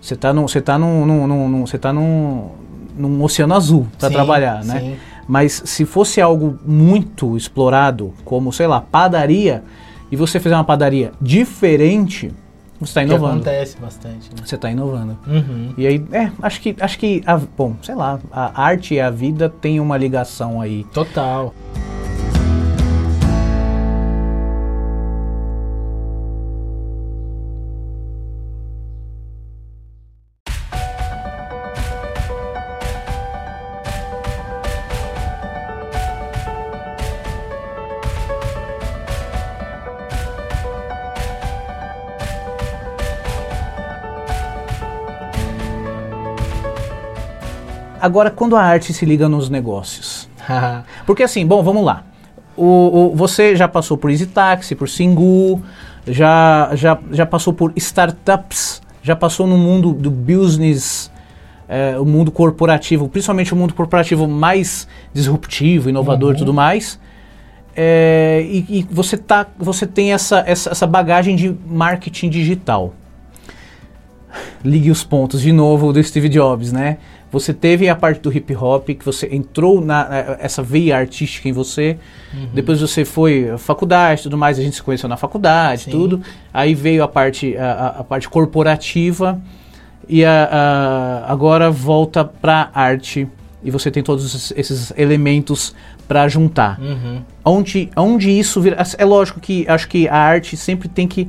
Você tá num, você tá num, num, num- num- você tá num, num oceano azul para trabalhar, né? sim. Mas se fosse algo muito explorado, como sei lá, padaria, e você fizer uma padaria diferente, você está Que inovando. acontece bastante. Né? Você está inovando. Uhum. E aí, é, acho que, acho que, a, bom, sei lá, a arte e a vida tem uma ligação aí. Total. Agora, quando a arte se liga nos negócios. Porque assim, bom, vamos lá. O, o- você já passou por Easy Taxi, por Singu, já, já, já passou por startups, já passou no mundo do business, é, o mundo corporativo, principalmente o mundo corporativo mais disruptivo, inovador e tudo mais. É, e, e você, tá, você tem essa, essa, essa bagagem de marketing digital. Ligue os pontos de novo do Steve Jobs, né? Você teve a parte do hip hop, que você entrou na essa veia artística em você. Depois você foi à faculdade, tudo mais, a gente se conheceu na faculdade, Sim. tudo. Aí veio a parte a, a- parte corporativa e a, a- agora volta para arte e você tem todos esses- esses elementos para juntar. Uhum. Onde, onde isso vira. É lógico que acho que a arte sempre tem que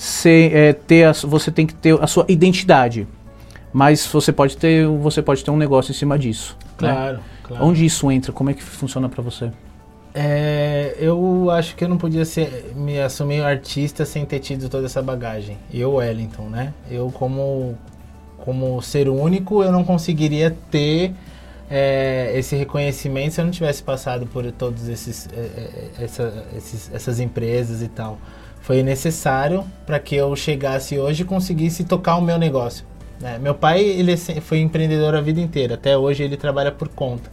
ser, é, ter. A, você tem que ter a sua identidade. Mas você pode ter, você pode ter um negócio em cima disso. né? Claro, claro. Onde isso entra? Como é que funciona para você? É, eu acho que eu não podia ser, me assumir artista sem ter tido toda essa bagagem. Eu, Wellington, né? Eu, como, como ser único, eu não conseguiria ter é, esse reconhecimento se eu não tivesse passado por todos esses, é, é, essa- esses- essas empresas e tal. Foi necessário para que eu chegasse hoje e conseguisse tocar o meu negócio. né? Meu pai ele é foi empreendedor a vida inteira. Até hoje ele trabalha por conta.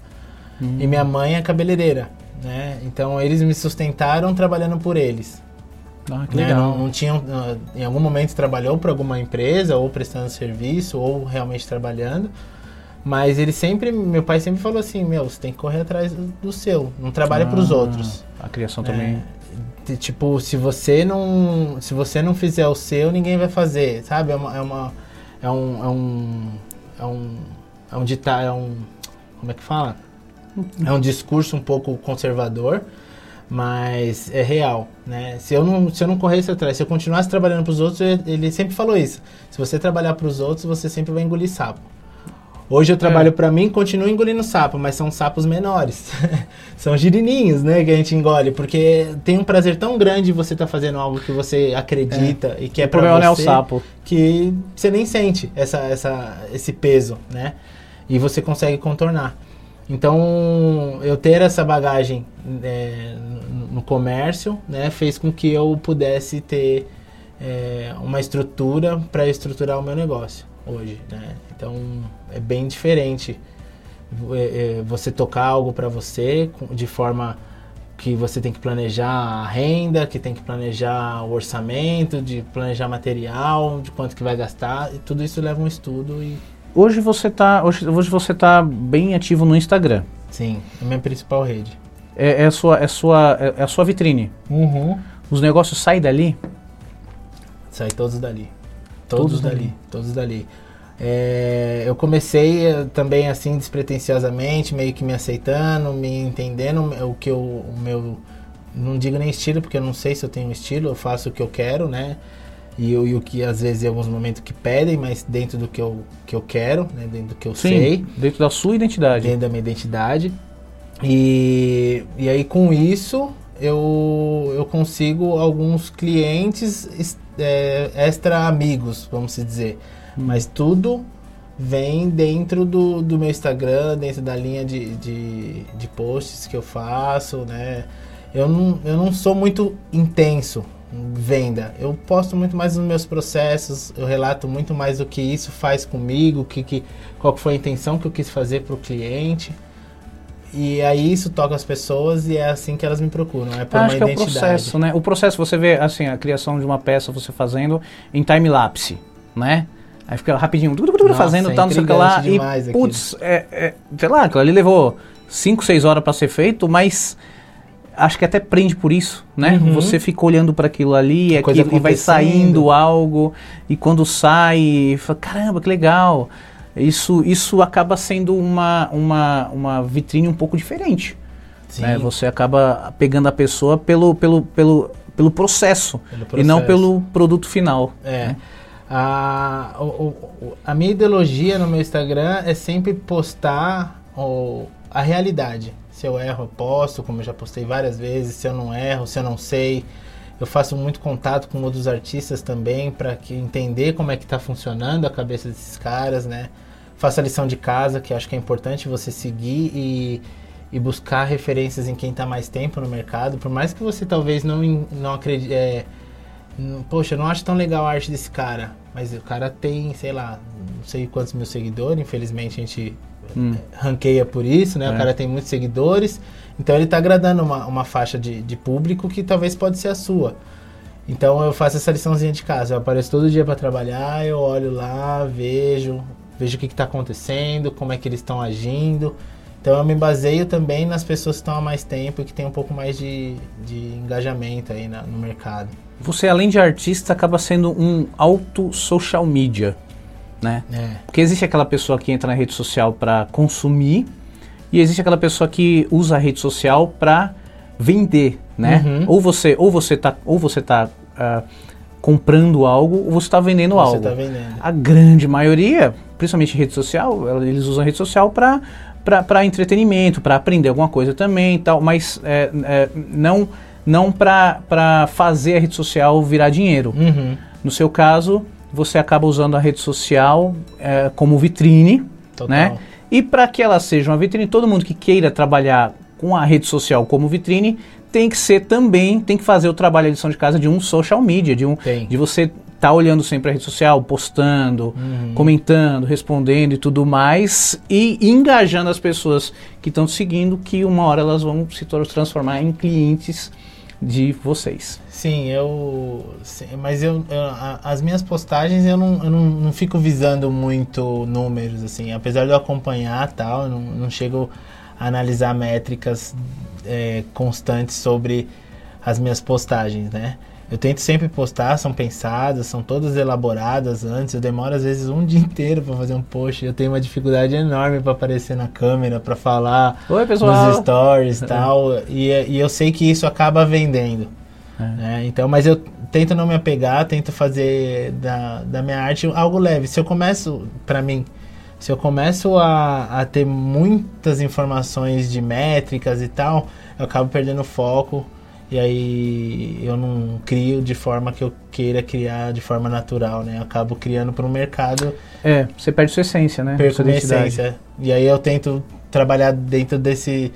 E minha mãe é cabeleireira, né? Então eles me sustentaram trabalhando por eles. Ah, que né? legal. Não, não tinha, ah, em algum momento trabalhou para alguma empresa, ou prestando serviço, ou realmente trabalhando. Mas ele sempre, meu pai sempre falou assim, meu, você tem que correr atrás do, seu, não trabalha para os Ah, outros. A criação É, também. de- tipo, se você não, se você não fizer o seu, ninguém vai fazer, sabe? É uma, é uma, é um, é um, é um, é um é um, como é que fala? É um discurso um pouco conservador, mas é real, né? Se eu não, se eu não corresse atrás, se eu continuasse trabalhando para os outros, ele- ele sempre falou isso. Se você trabalhar para os outros, você sempre vai engolir sapo. Hoje eu trabalho pra mim, continuo engolindo sapo, mas são sapos menores. são girininhos, né, que a gente engole, porque tem um prazer tão grande você estar fazendo algo que você acredita e que é o problema não é o você, sapo. que você nem sente essa, essa, esse peso, né? E você consegue contornar. Então, eu ter essa bagagem é, no, no comércio, né, fez com que eu pudesse ter é, uma estrutura para estruturar o meu negócio hoje, né? Então, é bem diferente é, é, você tocar algo para você de forma que você tem que planejar a renda, que tem que planejar o orçamento, de planejar material, de quanto que vai gastar, e tudo isso leva um estudo e Hoje você tá, hoje, hoje você tá bem ativo no Instagram. sim, é minha principal rede. É, é a sua, é sua, é, é a sua vitrine. Uhum. Os negócios saem dali. Sai todos dali. Todos, Todos dali. dali. Todos dali. É, eu comecei eh, também assim despretensiosamente, meio que me aceitando, me entendendo o que eu, o meu não digo nem estilo porque eu não sei se eu tenho estilo, eu faço o que eu quero, né? E, eu- e o que às vezes em alguns momentos que pedem, mas dentro do que eu, que eu quero, né? dentro do que eu sei dentro da sua identidade. dentro da minha identidade. E, e aí com isso eu, eu consigo alguns clientes es- é, extra amigos, vamos dizer. Mas tudo vem dentro do, do meu Instagram, dentro da linha de, de, de posts que eu faço, né? Eu não, eu não sou muito intenso em venda. Eu posto muito mais nos meus processos, eu relato muito mais do que isso faz comigo, que, que, qual foi a intenção que eu quis fazer para o cliente. E aí isso toca as pessoas e é assim que elas me procuram, é por Ah, uma acho que é o identidade. processo, né? O processo, você vê, assim, a criação de uma peça você fazendo em time-lapse, né? Aí fica rapidinho, tudo, tudo, fazendo é tal, não sei o que lá. E, putz, é, é, sei lá, aquilo ali levou 5, 6 horas pra ser feito, mas acho que até prende por isso, né? Uhum. Você fica olhando para aquilo ali e, aquilo, e vai saindo algo, e quando sai, fala, caramba, que legal. Isso, isso acaba sendo uma, uma, uma vitrine um pouco diferente. Né? Você acaba pegando a pessoa pelo, pelo, pelo, pelo processo, pelo e não processo. pelo produto final. É. A, o- o- o- a minha ideologia no meu Instagram é sempre postar o- a realidade. Se eu erro, eu posto, como eu já postei várias vezes. Se eu não erro, se eu não sei. Eu faço muito contato com outros artistas também para entender como é que está funcionando a cabeça desses caras, né? Faço a lição de casa, que acho que é importante você seguir e, e buscar referências em quem está mais tempo no mercado. Por mais que você talvez não, não acredite... é, Poxa, eu não acho tão legal a arte desse cara. Mas o cara tem, sei lá, não sei quantos mil seguidores. Infelizmente a gente Hum. ranqueia por isso, né? É. O cara tem muitos seguidores. Então ele tá agradando uma, uma faixa de, de público que talvez pode ser a sua. Então eu faço essa liçãozinha de casa. Eu apareço todo dia para trabalhar, eu olho lá, vejo, vejo o que está acontecendo, como é que eles estão agindo. Então eu me baseio também nas pessoas que estão há mais tempo e que têm um pouco mais de, de engajamento aí na- no mercado. Você, além de artista, acaba sendo um alto social media, né? É. Porque existe aquela pessoa que entra na rede social para consumir e existe aquela pessoa que usa a rede social para vender, né? Uhum. Ou você, ou você tá, ou você tá ah, comprando algo, ou você está vendendo Você algo. tá vendendo. A grande maioria, principalmente rede social, eles usam a rede social para para entretenimento, para aprender alguma coisa também e tal, mas é, é, não não para fazer a rede social virar dinheiro. Uhum. No seu caso, você acaba usando a rede social é, como vitrine, Total. né? E para que ela seja uma vitrine, todo mundo que queira trabalhar com a rede social como vitrine tem que ser também, tem que fazer o trabalho, a lição de casa de um social media, de um Tem. de você estar olhando sempre a rede social, postando, Uhum. comentando, respondendo e tudo mais, e engajando as pessoas que estão seguindo, que uma hora elas vão se transformar em clientes de vocês. Sim, eu. sim, mas eu, eu- a- as minhas postagens eu, não, eu não, não fico visando muito números, assim. Apesar de eu acompanhar tal, eu não, não chego a analisar métricas é, constantes sobre as minhas postagens, né? Eu tento sempre postar, são pensadas, são todas elaboradas antes. Eu demoro às vezes um dia inteiro para fazer um post. Eu tenho uma dificuldade enorme para aparecer na câmera, para falar Oi, pessoal. nos stories e tal. E, e eu sei que isso acaba vendendo. É. né? Então, mas eu tento não me apegar, tento fazer da, da minha arte algo leve. Se eu começo, pra mim, se eu começo a, a ter muitas informações de métricas e tal, eu acabo perdendo foco. E aí eu não crio de forma que eu queira criar de forma natural, né? Eu acabo criando para o mercado É, você perde sua essência, né? perco sua minha essência. E aí eu tento trabalhar dentro desse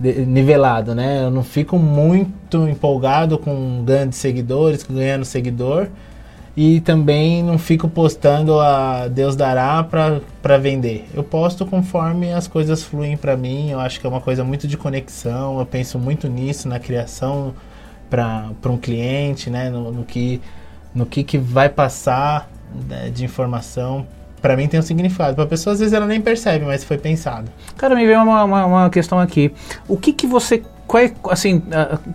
de- nivelado, né? Eu não fico muito empolgado com de seguidores, ganhando seguidor. E também não fico postando a Deus dará pra vender. Eu posto conforme as coisas fluem pra mim. Eu acho que é uma coisa muito de conexão. Eu penso muito nisso, na criação para um cliente, né? No, no que, no que, que vai passar né, de informação. Pra mim tem um significado. Pra pessoa, às vezes, ela nem percebe, mas foi pensado. Cara, me veio uma, uma, uma questão aqui. O que que você, qual é, assim,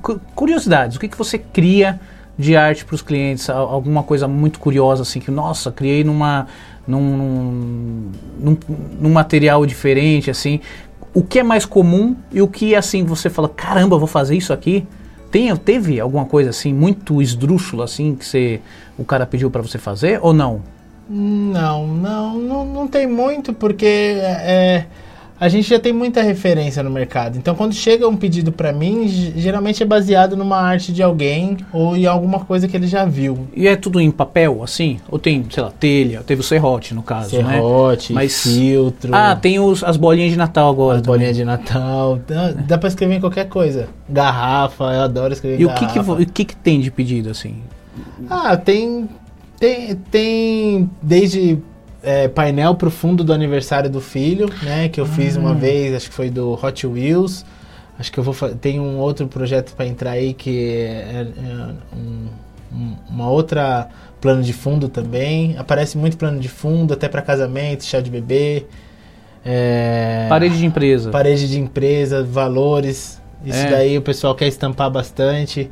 cu- curiosidades, o que que você cria de arte para os clientes? Al- Alguma coisa muito curiosa, assim, que, nossa, criei numa, num, num, num material diferente, assim. O que é mais comum e o que, assim, você fala, caramba, vou fazer isso aqui? Tem, teve alguma coisa, assim, muito esdrúxula, assim, que você, o cara pediu para você fazer ou não? Não, não, não, não tem muito, porque é, a gente já tem muita referência no mercado. Então, quando chega um pedido pra mim, geralmente é baseado numa arte de alguém ou em alguma coisa que ele já viu. E é tudo em papel, assim? Ou tem, sei lá, telha? Teve o serrote, no caso, né? Serrote, Mas- filtro, Ah, tem os, as bolinhas de Natal agora. as também. bolinhas de Natal. Dá, dá pra escrever em qualquer coisa. Garrafa, eu adoro escrever E que que, garrafa. vo- o que que tem de pedido, assim? Ah, tem. Tem, tem desde é, painel pro fundo do aniversário do filho, né? Que eu fiz uma vez, acho que foi do Hot Wheels. Acho que eu vou Tem um outro projeto para entrar aí que é, é um- um- uma outra plano de fundo também. Aparece muito plano de fundo, até para casamento, chá de bebê. é, Parede de empresa. parede de empresa, valores. Isso É. daí o pessoal quer estampar bastante.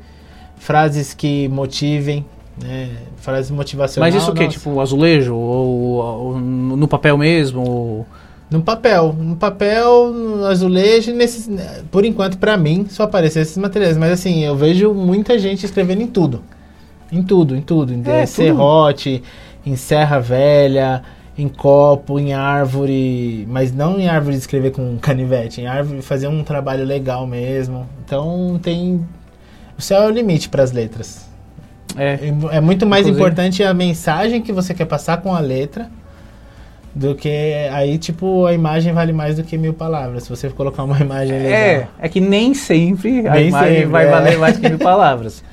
Frases que motivem, né? Frases motivacionais. Mas isso o quê? nossa. Tipo azulejo? Ou, ou no papel mesmo? Ou... No papel, no papel, no azulejo, nesses, por enquanto pra mim só aparecem esses materiais, mas assim, eu vejo muita gente escrevendo em tudo. Em tudo, em tudo, em É, serrote, em serra velha, em copo, em árvore, mas não em árvore de escrever com canivete, em árvore fazer um trabalho legal mesmo. Então tem o céu é o limite para as letras. É. É muito mais Inclusive- importante a mensagem que você quer passar com a letra do que aí, tipo, a imagem vale mais do que mil palavras. Se você colocar uma imagem legal. É, é que nem sempre a Nem imagem sempre, vai é. valer mais que mil palavras.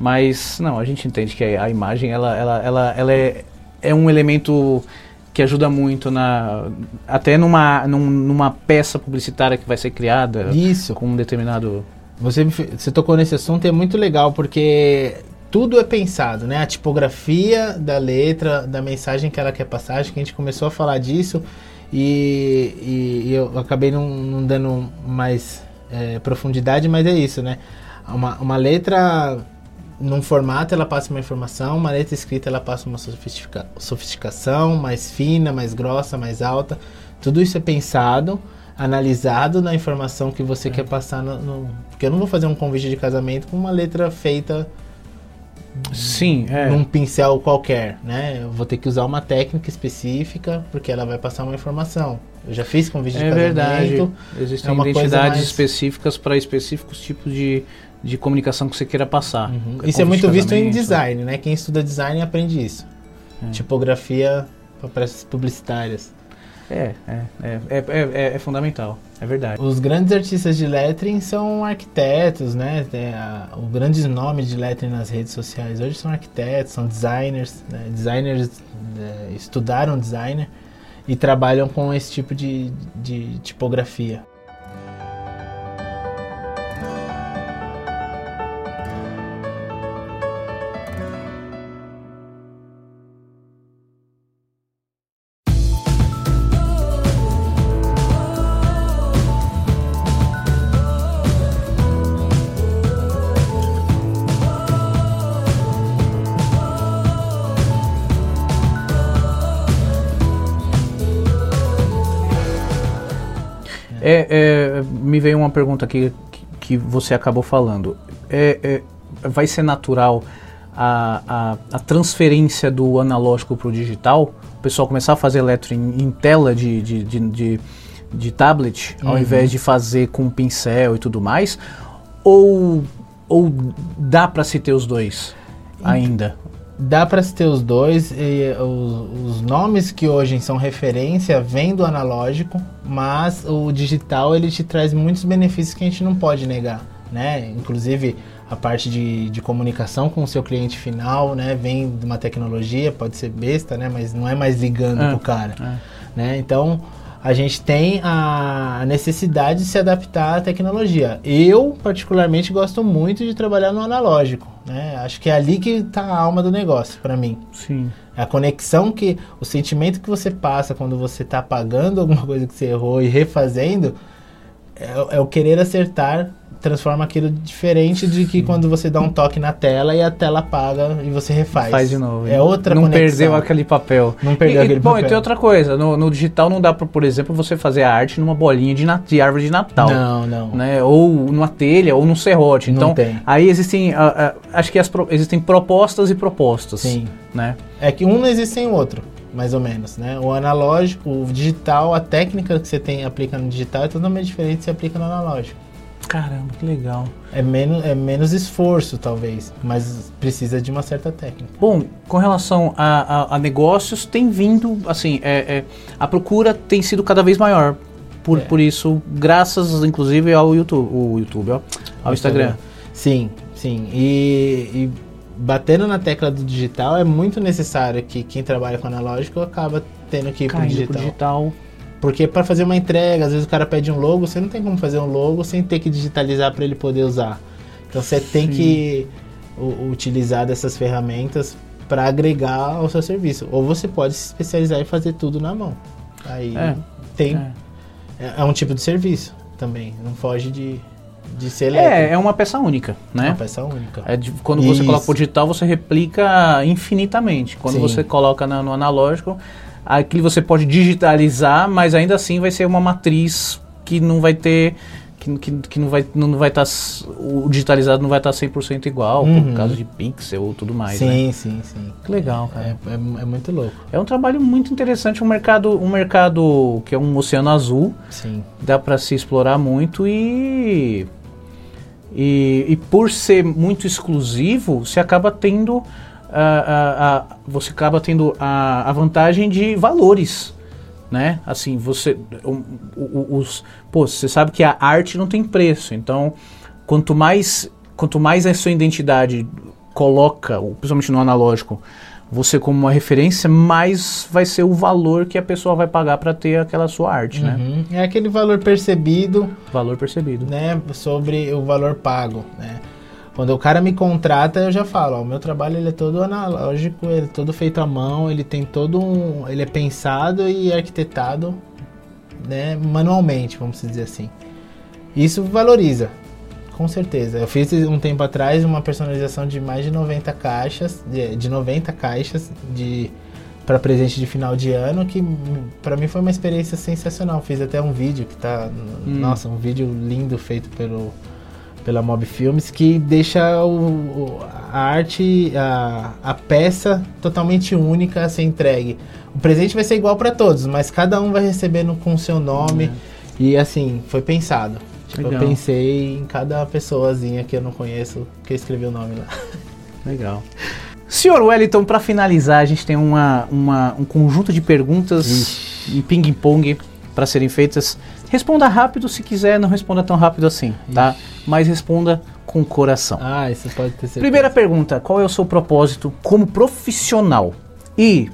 Mas, não, a gente entende que a imagem, ela, ela, ela, ela é, é um elemento que ajuda muito na até numa, num- numa peça publicitária que vai ser criada Isso. com um determinado Você, você tocou nesse assunto, é muito legal, porque tudo é pensado, né? A tipografia da letra, da mensagem que ela quer passar, acho que a gente começou a falar disso e, e- e eu acabei não, não dando mais é, profundidade, mas é isso, né? Uma, uma letra num formato ela passa uma informação, uma letra escrita ela passa uma sofistica- sofisticação mais fina, mais grossa, mais alta. Tudo isso é pensado, analisado na informação que você quer passar no, no- Porque eu não vou fazer um convite de casamento com uma letra feita sim é num pincel qualquer, né? Eu vou ter que usar uma técnica específica porque ela vai passar uma informação. Eu já fiz convite de é verdade casamento. existem é identidades mais- específicas para específicos tipos de, de comunicação que você queira passar Uhum. Isso é de muito visto em design, né? Quem estuda design aprende isso. É. Tipografia para peças publicitárias. é é, é, é, é, é fundamental é verdade Os grandes artistas de lettering são arquitetos, né? A- os grandes nomes de lettering nas redes sociais hoje são arquitetos, são designers. né? Designers é, estudaram designer e trabalham com esse tipo de, de tipografia. Uma pergunta aqui que, você acabou falando. É, é, vai ser natural a, a, a transferência do analógico para o digital? O pessoal começar a fazer eletro em, em tela de, de, de, de, de tablet, ao Uhum. invés de fazer com pincel e tudo mais? Ou, ou dá para se ter os dois ainda? Dá para se ter os dois, e os, os nomes que hoje são referência vêm do analógico, mas o digital ele te traz muitos benefícios que a gente não pode negar, né? Inclusive a parte de, de comunicação com o seu cliente final, né? Vem de uma tecnologia, pode ser besta, né? Mas não é mais ligando É, pro cara, é. né? Então a gente tem a necessidade de se adaptar à tecnologia. Eu, particularmente, gosto muito de trabalhar no analógico. Né? Acho que é ali que está a alma do negócio, para mim. Sim. É a conexão que, o sentimento que você passa quando você está apagando alguma coisa que você errou e refazendo, é, é o querer acertar, transforma aquilo diferente de que quando você dá um toque na tela e a tela apaga e você refaz. Faz de novo. É outra Não conexão. perdeu aquele papel. Não perdeu E- aquele bom, papel. e tem outra coisa. No, no digital não dá pra, por exemplo, você fazer a arte numa bolinha de, de árvore de Natal. Não, não. Né? Ou numa telha, ou num serrote. Não Então, tem. aí existem. ah, ah, acho que as existem propostas e propostas. Sim. Né? É que um não existe sem o outro, mais ou menos, né? O analógico, o digital, a técnica que você tem aplica no digital é totalmente diferente você aplica no analógico. Caramba, que legal. É menos, é menos esforço, talvez, mas precisa de uma certa técnica. Bom, com relação a, a- a negócios, tem vindo, assim, é, é, a procura tem sido cada vez maior. Por, É. por isso, graças, inclusive, ao YouTube, o YouTube ó, ao Instagram. Sim, sim. E, e batendo na tecla do digital, é muito necessário que quem trabalha com analógico acaba tendo que ir para o digital. digital. Porque para fazer uma entrega, às vezes o cara pede um logo, você não tem como fazer um logo sem ter que digitalizar para ele poder usar. Então você tem Sim. que utilizar dessas ferramentas para agregar ao seu serviço. Ou você pode se especializar e fazer tudo na mão. Aí É, tem é. é. é um tipo de serviço também, não foge de, de ser É, elétrico. é uma peça única, É né? uma peça única. É de- quando você Isso. coloca o digital, você replica infinitamente. Quando Sim. você coloca na- no analógico, aquilo você pode digitalizar, mas ainda assim vai ser uma matriz que não vai ter. Que, que, que não vai não vai estar. o digitalizado não vai estar 100% igual, Uhum. por causa de pixel ou tudo mais. né? sim, sim, sim. Que legal, cara. É, é, é muito louco. É um trabalho muito interessante, um mercado, um mercado que é um oceano azul, Sim. dá para se explorar muito e, e e por ser muito exclusivo, você acaba tendo a, a- você acaba tendo a, a vantagem de valores, né? Assim, você o- os pô, você sabe que a arte não tem preço, então quanto mais quanto mais a sua identidade coloca, principalmente no analógico, você como uma referência, mais vai ser o valor que a pessoa vai pagar para ter aquela sua arte, né? Uhum. É aquele valor percebido Valor percebido. né, sobre o valor pago, né? Quando o cara me contrata, eu já falo, ó, o meu trabalho ele é todo analógico, ele é todo feito à mão, ele tem todo um, ele é pensado e arquitetado, né, manualmente, vamos dizer assim. Isso valoriza, com certeza. Eu fiz um tempo atrás uma personalização de mais de 90 caixas, de, de 90 caixas de para presente de final de ano, que para mim foi uma experiência sensacional. Fiz até um vídeo que tá, Hum. nossa, um vídeo lindo feito pelo pela Mob Filmes que deixa o, o- a arte, a, a peça totalmente única a ser entregue. O presente vai ser igual para todos, mas cada um vai recebendo com o seu nome e assim foi pensado. Tipo, eu pensei em cada pessoazinha que eu não conheço que escreveu o nome lá. Legal. Senhor Wellington, para finalizar, a gente tem uma, uma- um conjunto de perguntas em ping-pong para serem feitas. Responda rápido se quiser, não responda tão rápido assim, tá? Mas responda com o coração. Ah, isso pode ter certeza. Primeira pergunta: qual é o seu propósito como profissional? E,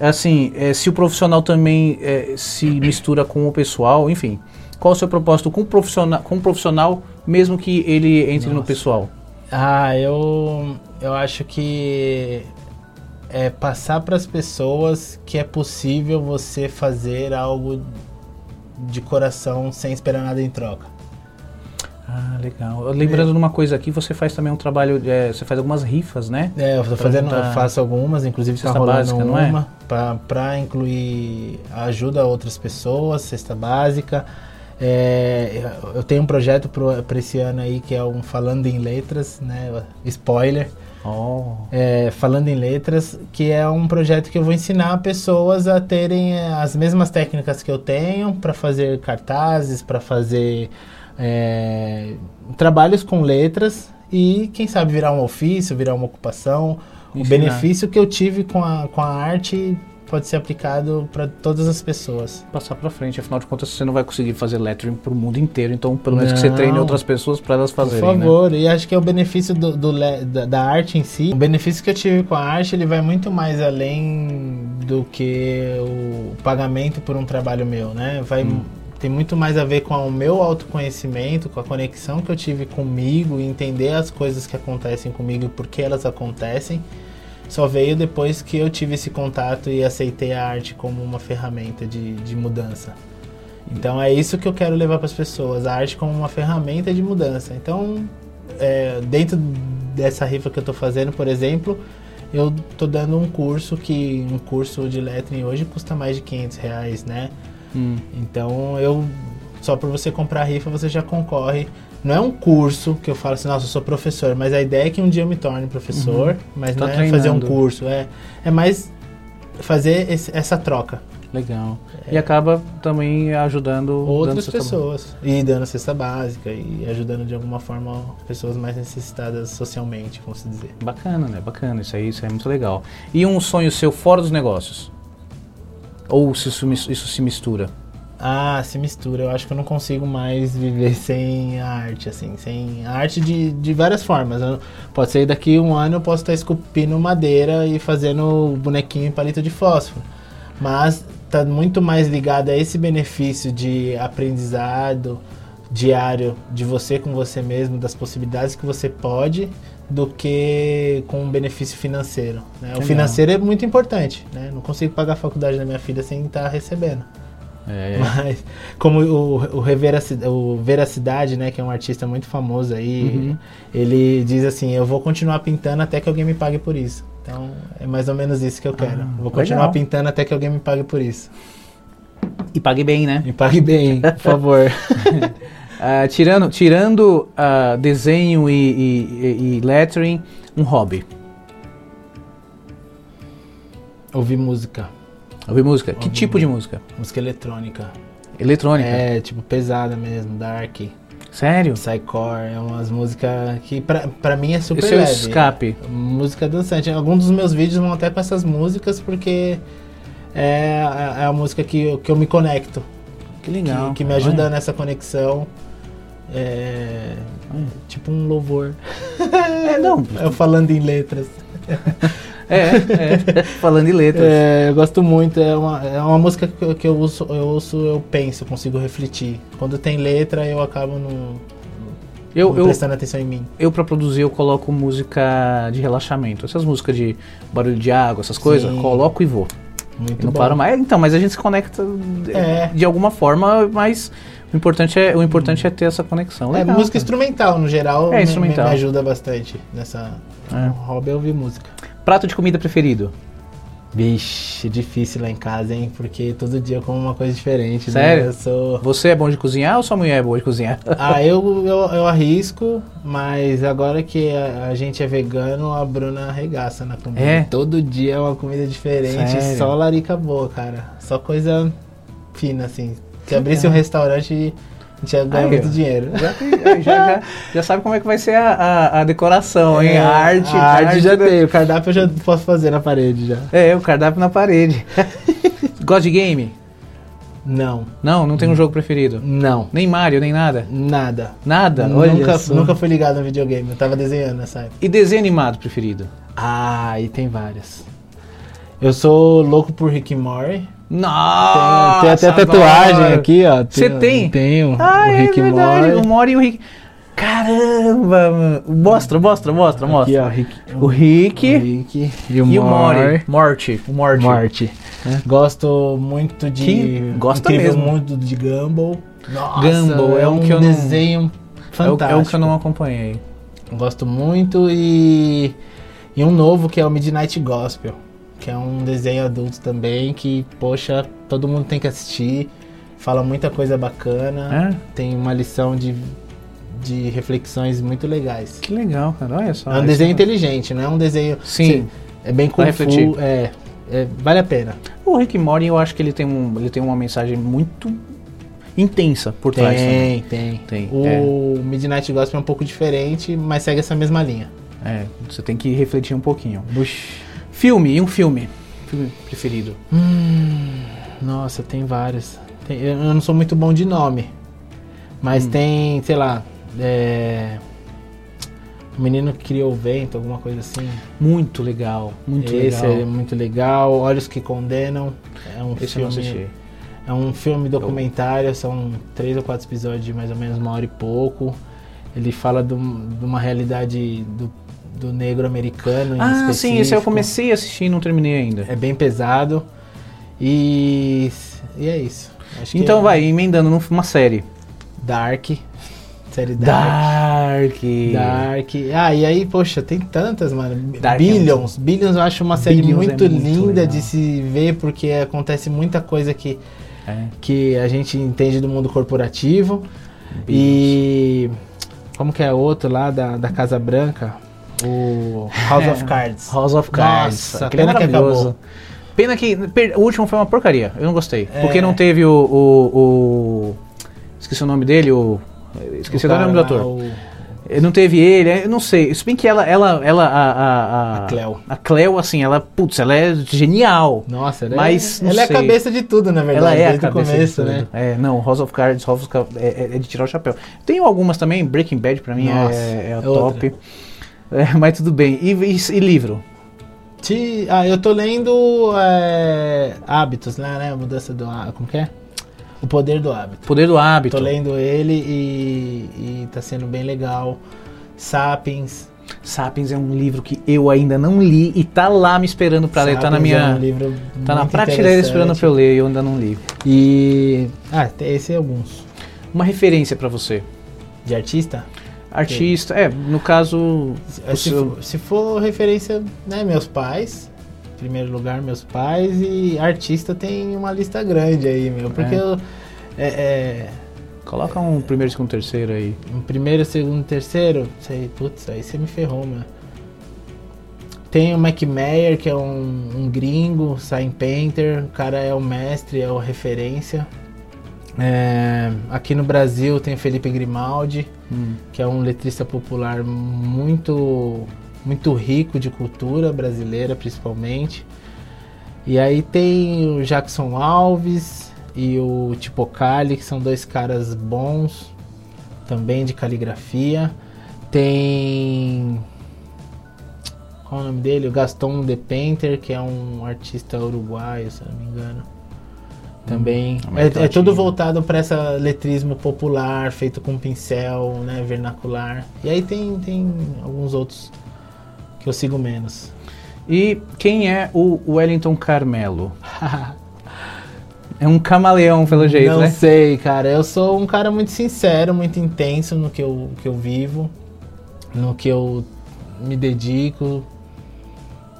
assim, eh, se o profissional também eh, se mistura com o pessoal, enfim. Qual é o seu propósito com o profissional, com o profissional mesmo que ele entre no Nossa. pessoal? Ah, eu, eu acho que é passar para as pessoas que é possível você fazer algo de coração sem esperar nada em troca. Ah, legal. Lembrando de uma coisa aqui, você faz também um trabalho, é, você faz algumas rifas, né? É, eu tô Pra fazendo, juntar eu faço algumas, inclusive está cesta rolando básica, não é? uma para incluir ajuda a outras pessoas, cesta básica. É, eu tenho um projeto para esse ano aí que é um Falando em Letras, né? Spoiler. Oh. É, Falando em Letras, que é um projeto que eu vou ensinar pessoas a terem é, as mesmas técnicas que eu tenho para fazer cartazes, para fazer é, trabalhos com letras e, quem sabe, virar um ofício, virar uma ocupação. Ensinar. O benefício que eu tive com a, com a arte pode ser aplicado para todas as pessoas. Passar pra frente, afinal de contas você não vai conseguir fazer lettering pro mundo inteiro, então pelo menos que você Não. treine outras pessoas para elas Por fazerem, né? favor, e acho que é o benefício do, do da, da arte em si. O benefício que eu tive com a arte, ele vai muito mais além do que o pagamento por um trabalho meu, né? Vai, Hum. Tem muito mais a ver com o meu autoconhecimento, com a conexão que eu tive comigo entender as coisas que acontecem comigo e por que elas acontecem. Só veio depois que eu tive esse contato e aceitei a arte como uma ferramenta de, de mudança. Então é isso que eu quero levar para as pessoas, a arte como uma ferramenta de mudança. Então, é, dentro dessa rifa que eu estou fazendo, por exemplo, eu estou dando um curso que um curso de lettering hoje custa mais de 500 reais, né? Hum. Então eu só por você comprar a rifa você já concorre. Não é um curso que eu falo assim, nossa, eu sou professor, mas a ideia é que um dia eu me torne professor, mas Tá não é fazer um curso, é, é mais fazer esse- essa troca. Legal. E acaba também ajudando dando outras pessoas. E dando cesta básica e ajudando de alguma forma pessoas mais necessitadas socialmente, vamos dizer. Bacana, né? Bacana. Isso aí, isso aí é muito legal. E um sonho seu fora dos negócios? Ou se isso, isso se mistura? Ah, se mistura. Eu acho que eu não consigo mais viver sem a arte, assim. Sem a arte de, de várias formas. Eu- pode ser daqui um ano eu posso estar esculpindo madeira e fazendo bonequinho em palito de fósforo. Mas tá muito mais ligado a esse benefício de aprendizado diário de você com você mesmo, das possibilidades que você pode, do que com um benefício financeiro. né? O financeiro é muito importante. Né? Não consigo pagar a faculdade da minha filha sem estar recebendo. É, Mas, como o, o, Reveraci- o Veracidade, né, que é um artista muito famoso aí, Uhum. ele diz assim, eu vou continuar pintando até que alguém me pague por isso. Então, é mais ou menos isso que eu quero. Ah, vou continuar legal. pintando até que alguém me pague por isso. E pague bem, né? Me pague bem, por favor. Ah, tirando tirando ah, desenho e, e- e- e lettering, um hobby. Ouvir música, Ouvir música. Que Ouvir tipo de música? música eletrônica. Eletrônica. É, tipo, pesada mesmo, dark, Sério? psycore, é umas músicas que pra, pra mim é super Esse é leve. escape. Música dançante. Alguns dos meus vídeos vão até com essas músicas porque é, a- é a música que, eu- que eu me conecto, Que que, legal. que me cara. ajuda Olha. nessa conexão. É, Olha. tipo um louvor. É, não. Eu falando em letras. É, é. Falando em letras. É, eu gosto muito, é uma, é uma música que, eu- que eu, ouço, eu ouço, eu penso, eu consigo refletir. Quando tem letra, eu acabo não, Eu, eu, prestando atenção em mim. eu pra produzir, eu coloco música de relaxamento. Essas músicas de barulho de água, essas coisas, Sim. coloco e vou. Muito Eu não bom. paro mais. Então, mas a gente se conecta de, É. de alguma forma, mas o importante é, o importante é ter essa conexão. É, Legal, música cara. instrumental, no geral, É, me- instrumental. Me, me ajuda bastante nessa... É. O hobby é ouvir música. Prato de comida preferido? Vixe, difícil lá em casa, hein? Porque todo dia eu como uma coisa diferente, Sério? né? Eu sou... Você é bom de cozinhar ou sua mulher é boa de cozinhar? Ah, eu, eu, eu arrisco, mas agora que a, a gente é vegano, a Bruna arregaça na comida. É? Todo dia é uma comida diferente, Sério? só larica boa, cara. Só coisa fina, assim. Se abrisse um restaurante, a gente Aí, muito dinheiro. Já, tem- já, já, já sabe como é que vai ser a, a, a decoração, hein? É, a arte. a arte já da- tem, o cardápio eu já posso fazer na parede já. É, o cardápio na parede. Gosta de game? Não, Não, não tem um jogo preferido. não, Nem Mario, nem nada? nada. Nada? Olha Nunca, só. nunca fui ligado no videogame, eu tava desenhando nessa época. E desenho animado preferido? Ah, e tem várias. Eu sou louco por Rick Morty. Nossa! tem até tatuagem adoro. aqui, ó. Você tem? Tenho. Ah, o é Rick and verdade. Morty. O Mori e o Rick. Caramba, mano. Mostra, mostra, mostra, Aqui, mostra. ó, Rick, O Rick o Rick e o, e o Mori. Morty. O Morty. Morty. É. Gosto muito de. Que gosta Incrível mesmo. Mundo de Gumball. Nossa, Gumball, é, é um que eu não- desenho É o, fantástico. é o que eu não acompanhei. Gosto muito e. E um novo que é o Midnight Gospel. Que é um desenho adulto também que, poxa, todo mundo tem que assistir. Fala muita coisa bacana. É? Tem uma lição de, de reflexões muito legais. Que legal, cara. Olha só. É um desenho inteligente, não é um desenho. Sim. É bem fu. refletir. É, é, vale a pena. O Rick Morty, eu acho que ele tem, um, ele tem uma mensagem muito intensa por trás também. Tem, tem. Tem, O Midnight Gospel é um pouco diferente, mas segue essa mesma linha. É, você tem que refletir um pouquinho. Filme, e um filme? Filme preferido? Hum, nossa, tem vários. Tem- eu não sou muito bom de nome. Mas Hum. tem, sei lá. É, o menino que criou o vento, alguma coisa assim. Muito legal, muito Esse legal. é muito legal. Olhos que Condenam. É um Esse filme. É um filme documentário, são três ou quatro episódios de mais ou menos uma hora e pouco. Ele fala de, de uma realidade do, do negro americano em Ah, sim, esse eu específico. comecei a assistir e não terminei ainda. É bem pesado. E, e é isso. Acho então é vai, emendando numa série. Dark. Série Dark. Dark. Dark. Ah, e aí, poxa, tem tantas, mano. Dark é Billions. Billions eu acho uma série Billions muito, é muito linda legal. de se ver, porque acontece muita coisa que, É. que a gente entende do mundo corporativo. E. Como que é outro lá da, da Casa Branca? O House É, of Cards. House of Cards. Nossa, Aquele é que maravilhoso. acabou. Pena que per- o último foi uma porcaria. Eu não gostei. É. Porque não teve o, o, o- Esqueci o nome dele, o. Esqueci O o nome do cara ator. o- Não teve ele, eu não sei. Se bem que ela, ela, ela, a, a, a, A Cleo. A Cleo, assim, ela, putz, ela é genial. Nossa, ela, Mas, é, não ela é a sei. cabeça de tudo, na verdade, Ela é a desde o cabeça começo, de né? É, não, House of Cards, House of Cards é, é- é de tirar o chapéu. Tem algumas também, Breaking Bad pra mim é- Nossa, é, a é top. É, mas tudo bem. E, e- e livro? Ah, eu tô lendo é, Hábitos, né? A mudança do hábito. Como que é? O poder do hábito. Poder do hábito. Tô lendo ele e, e tá sendo bem legal. Sapiens. Sapiens é um livro que eu ainda não li e tá lá me esperando pra ler. Tá na Sapiens é minha. um livro tá na prateleira esperando pra eu ler e eu ainda não li. E. Ah, tem esse é alguns. Uma referência pra você. De artista? Artista, é, no caso. Se, o seu- for, se for referência, né, meus pais. Em primeiro lugar, meus pais. E artista tem uma lista grande aí, meu. Porque É. eu. É, é, Coloca um primeiro, segundo, terceiro aí. Em primeiro, segundo, terceiro, sei, putz, aí você me ferrou, mano. Tem o Mac Mayer, que é um, um gringo, sign painter, o cara é o mestre, é o referência. É, aqui no Brasil tem o Felipe Grimaldi, Hum. que é um letrista popular muito, muito rico de cultura brasileira, principalmente. E aí tem o Jackson Alves e o Tipocali, que são dois caras bons, também de caligrafia. Tem. Qual é o nome dele? O Gaston De Painter, que é um artista uruguaio, se não me engano. Também. É, é tudo voltado para essa letrismo popular, feito com pincel, né, vernacular. E aí tem, tem alguns outros que eu sigo menos. E quem é o Wellington Carmelo? É um camaleão, pelo jeito, não né? sei, cara. Eu sou um cara muito sincero, muito intenso no que eu, que eu vivo, no que eu me dedico.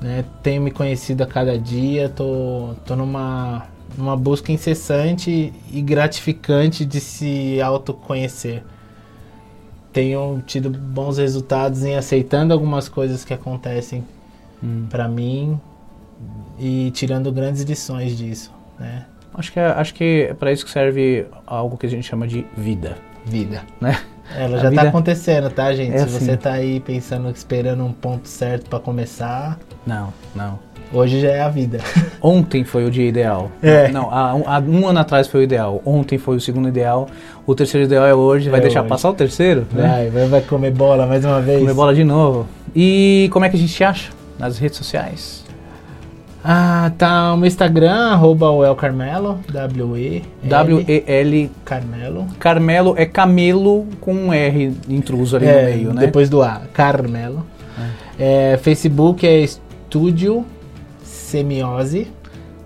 Né? Tenho me conhecido a cada dia, tô, tô numa, numa busca incessante e gratificante de se autoconhecer. Tenho tido bons resultados em aceitando algumas coisas que acontecem Hum. pra mim e tirando grandes lições disso, né? Acho que é, acho que é para isso que serve algo que a gente chama de vida, Vida. né? Ela A já vida- tá acontecendo, tá, gente? É Se assim. você tá aí pensando, esperando um ponto certo pra começar, Não, não. Hoje já é a vida. Ontem foi o dia ideal. É. Não, há um, há um ano atrás foi o ideal. Ontem foi o segundo ideal. O terceiro ideal é hoje. Vai É deixar hoje. passar o terceiro? Né? Vai, vai, comer bola mais uma vez. Comer bola de novo. E como é que a gente te acha? Nas redes sociais? Ah, tá o meu Instagram, arroba o El Carmelo, W-E. W-E-L. Carmelo. Carmelo é camelo com um R intruso ali É, no meio, né? Depois do A, Carmelo. É, Facebook é Estúdio Semiose.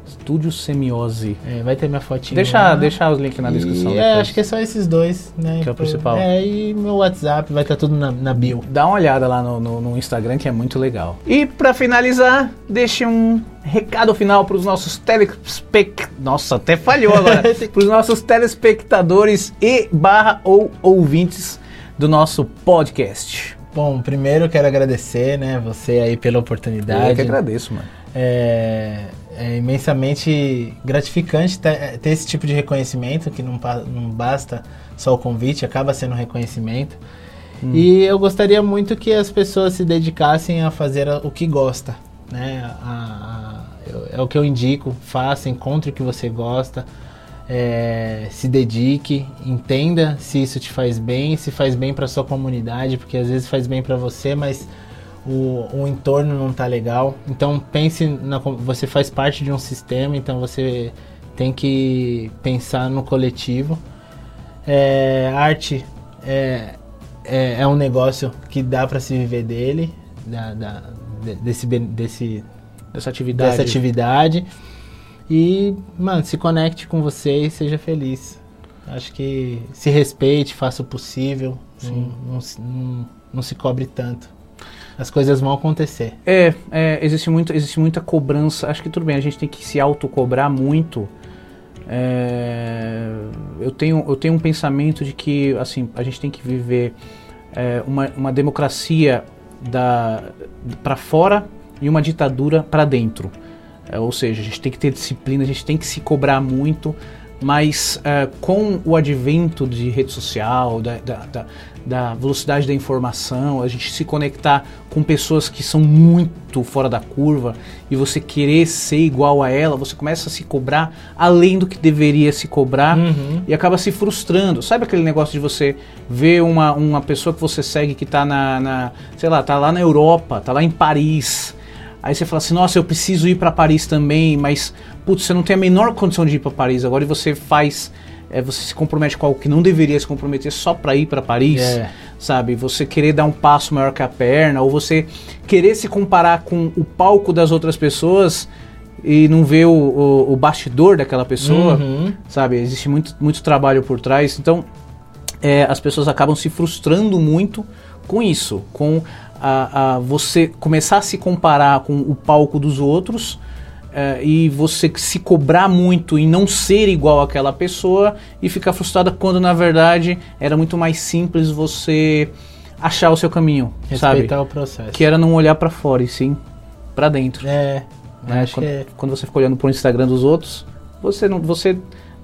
Estúdio Semiose. É, vai ter minha fotinha. Deixa, lá. deixa os links na descrição. E, é, acho que é só esses dois, né? Que é o principal. É, e meu WhatsApp vai estar tudo na, na bio. Dá uma olhada lá no, no- no Instagram que é muito legal. E pra finalizar, deixe um recado final pros nossos telespect... Nossa, até falhou agora. pros nossos telespectadores e barra ou ouvintes do nosso podcast. Bom, primeiro eu quero agradecer, né, você aí pela Eu oportunidade. que agradeço, mano. É, é imensamente gratificante ter, ter esse tipo de reconhecimento, que não, não basta só o convite, acaba sendo um reconhecimento. E eu gostaria muito que as pessoas se dedicassem a fazer o que gosta, né? A- a- eu- é o que eu indico, faça, encontre o que você gosta, é, se dedique, entenda se isso te faz bem, se faz bem para sua comunidade, porque às vezes faz bem para você, mas o, o entorno não tá legal. Então pense na você faz parte de um sistema, então você tem que pensar no coletivo. É, arte é, é, é um negócio que dá para se viver dele, da, da- de- desse, desse, Dessa atividade. dessa atividade. E, mano, se conecte com você e seja feliz. Acho que se respeite, faça o possível, não, não não- não se cobre tanto. As coisas vão acontecer. É, é, existe, muito, existe muita cobrança. Acho que tudo bem, a gente tem que se autocobrar muito. É, eu, tenho, eu tenho um pensamento de que assim, a gente tem que viver é, uma, uma democracia da, para fora e uma ditadura para dentro. É, ou seja, a gente tem que ter disciplina, a gente tem que se cobrar muito, mas é, com o advento de rede social, da, da, da- da velocidade da informação, a gente se conectar com pessoas que são muito fora da curva e você querer ser igual a ela, você começa a se cobrar além do que deveria se cobrar Uhum. e acaba se frustrando. Sabe aquele negócio de você ver uma, uma pessoa que você segue que tá na, na, sei lá, tá lá na Europa, tá lá em Paris. Aí você fala assim, nossa, eu preciso ir para Paris também, mas putz, você não tem a menor condição de ir para Paris. Agora e você faz, é, você se compromete com algo que não deveria se comprometer só para ir para Paris, É. sabe? Você querer dar um passo maior que a perna, ou você querer se comparar com o palco das outras pessoas e não ver o, o, o bastidor daquela pessoa Uhum. sabe? Existe muito, muito trabalho por trás. Então, é, as pessoas acabam se frustrando muito com isso, com a, a você começar a se comparar com o palco dos outros é, e você se cobrar muito em não ser igual àquela pessoa e ficar frustrada quando na verdade era muito mais simples você achar o seu caminho, sabe? Respeitar o processo. Que era não olhar pra fora e sim pra dentro. É, né? acho quando, que é. quando você fica olhando pro Instagram dos outros, você não, você,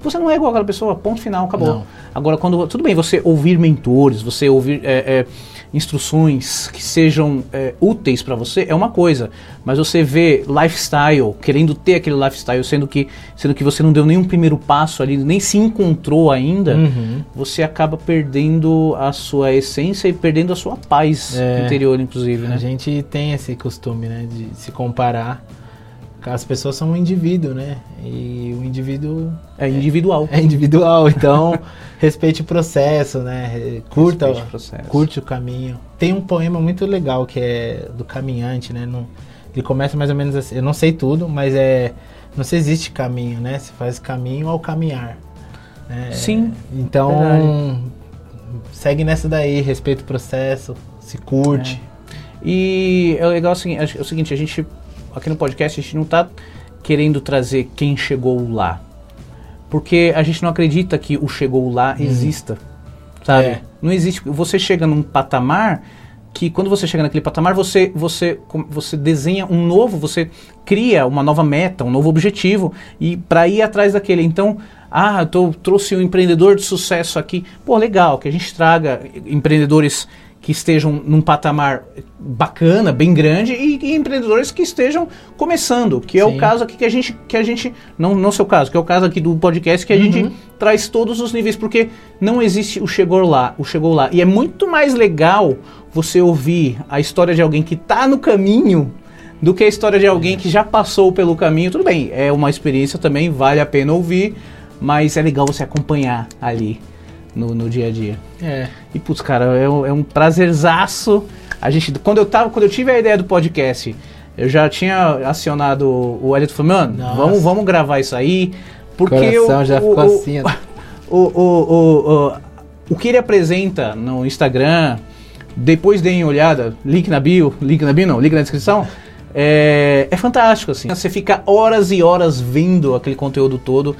você não é igual aquela pessoa, ponto final, acabou. Não. Agora, quando tudo bem, você ouvir mentores, você ouvir é, é, instruções que sejam é, úteis para você é uma coisa, mas você vê lifestyle, querendo ter aquele lifestyle, sendo que, sendo que você não deu nenhum primeiro passo ali, nem se encontrou ainda, Uhum. você acaba perdendo a sua essência e perdendo a sua paz É. interior, inclusive, né? A gente tem esse costume, né, de se comparar. As pessoas são um indivíduo, né? E o indivíduo É individual. é individual, então respeite o processo, né? Curta, Respeite o processo. curte o caminho. Tem um poema muito legal que é do caminhante, né? Não- ele começa mais ou menos assim. Eu não sei tudo, mas é não se existe caminho, né? Se faz caminho ao caminhar. né? Sim, Então verdade. segue nessa daí, respeita o processo, se curte. E é legal assim, é o seguinte, a gente aqui no podcast a gente não tá querendo trazer quem chegou lá. Porque a gente não acredita que o chegou lá exista. Sabe? É. Não existe. Você chega num patamar que quando você chega naquele patamar, você você você desenha um novo, você cria uma nova meta, um novo objetivo e para ir atrás daquele. Então, ah, eu tô, trouxe um empreendedor de sucesso aqui. Pô, legal, que a gente traga empreendedores que estejam num patamar bacana, bem grande e, e empreendedores que estejam começando, que é o Sim. caso aqui que a gente que a gente não não seu caso, que é o caso aqui do podcast que a gente traz todos os níveis porque não existe o chegou lá, o chegou lá. E é muito mais legal você ouvir a história de alguém que está no caminho do que a história de alguém que já passou pelo caminho. Tudo bem, é uma experiência também, vale a pena ouvir, mas é legal você acompanhar ali no, no dia a dia. É. E putz, cara, é um, é um prazerzaço. A gente, quando eu tava, quando eu tive a ideia do podcast, eu já tinha acionado o Elito falou, mano, Nossa. vamos, vamos gravar isso aí. Porque Coração o, já o, ficou o, assim, o, o, o, o, o que ele apresenta no Instagram, depois deem uma olhada, link na bio, link na bio não, link na descrição, é, é fantástico, assim. Você fica horas e horas vendo aquele conteúdo todo.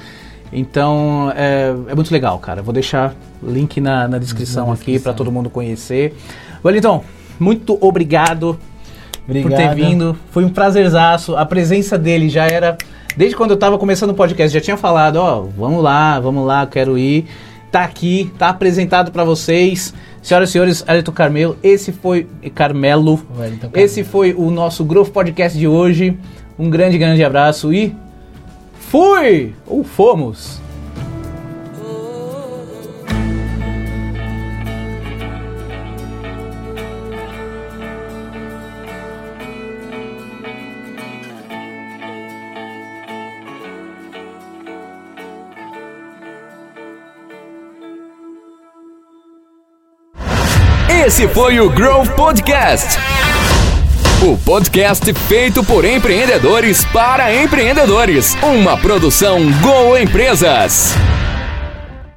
Então, é, é muito legal, cara. Vou deixar link na, na descrição Na aqui para todo mundo conhecer. Wellington, muito obrigado por ter Obrigado. vindo. Foi um prazerzaço. A presença dele já era. Desde quando eu tava começando o podcast, já tinha falado: ó, vamos lá, vamos lá, quero ir. Tá aqui, tá apresentado pra vocês. Senhoras e senhores, Elton Carmelo, esse foi. Carmelo. Wellington Esse foi o nosso Growth Podcast de hoje. Um grande, grande abraço e. Fui! Ou fomos! Esse foi o Growth Podcast. O podcast feito por empreendedores para empreendedores. Uma produção Go Empresas.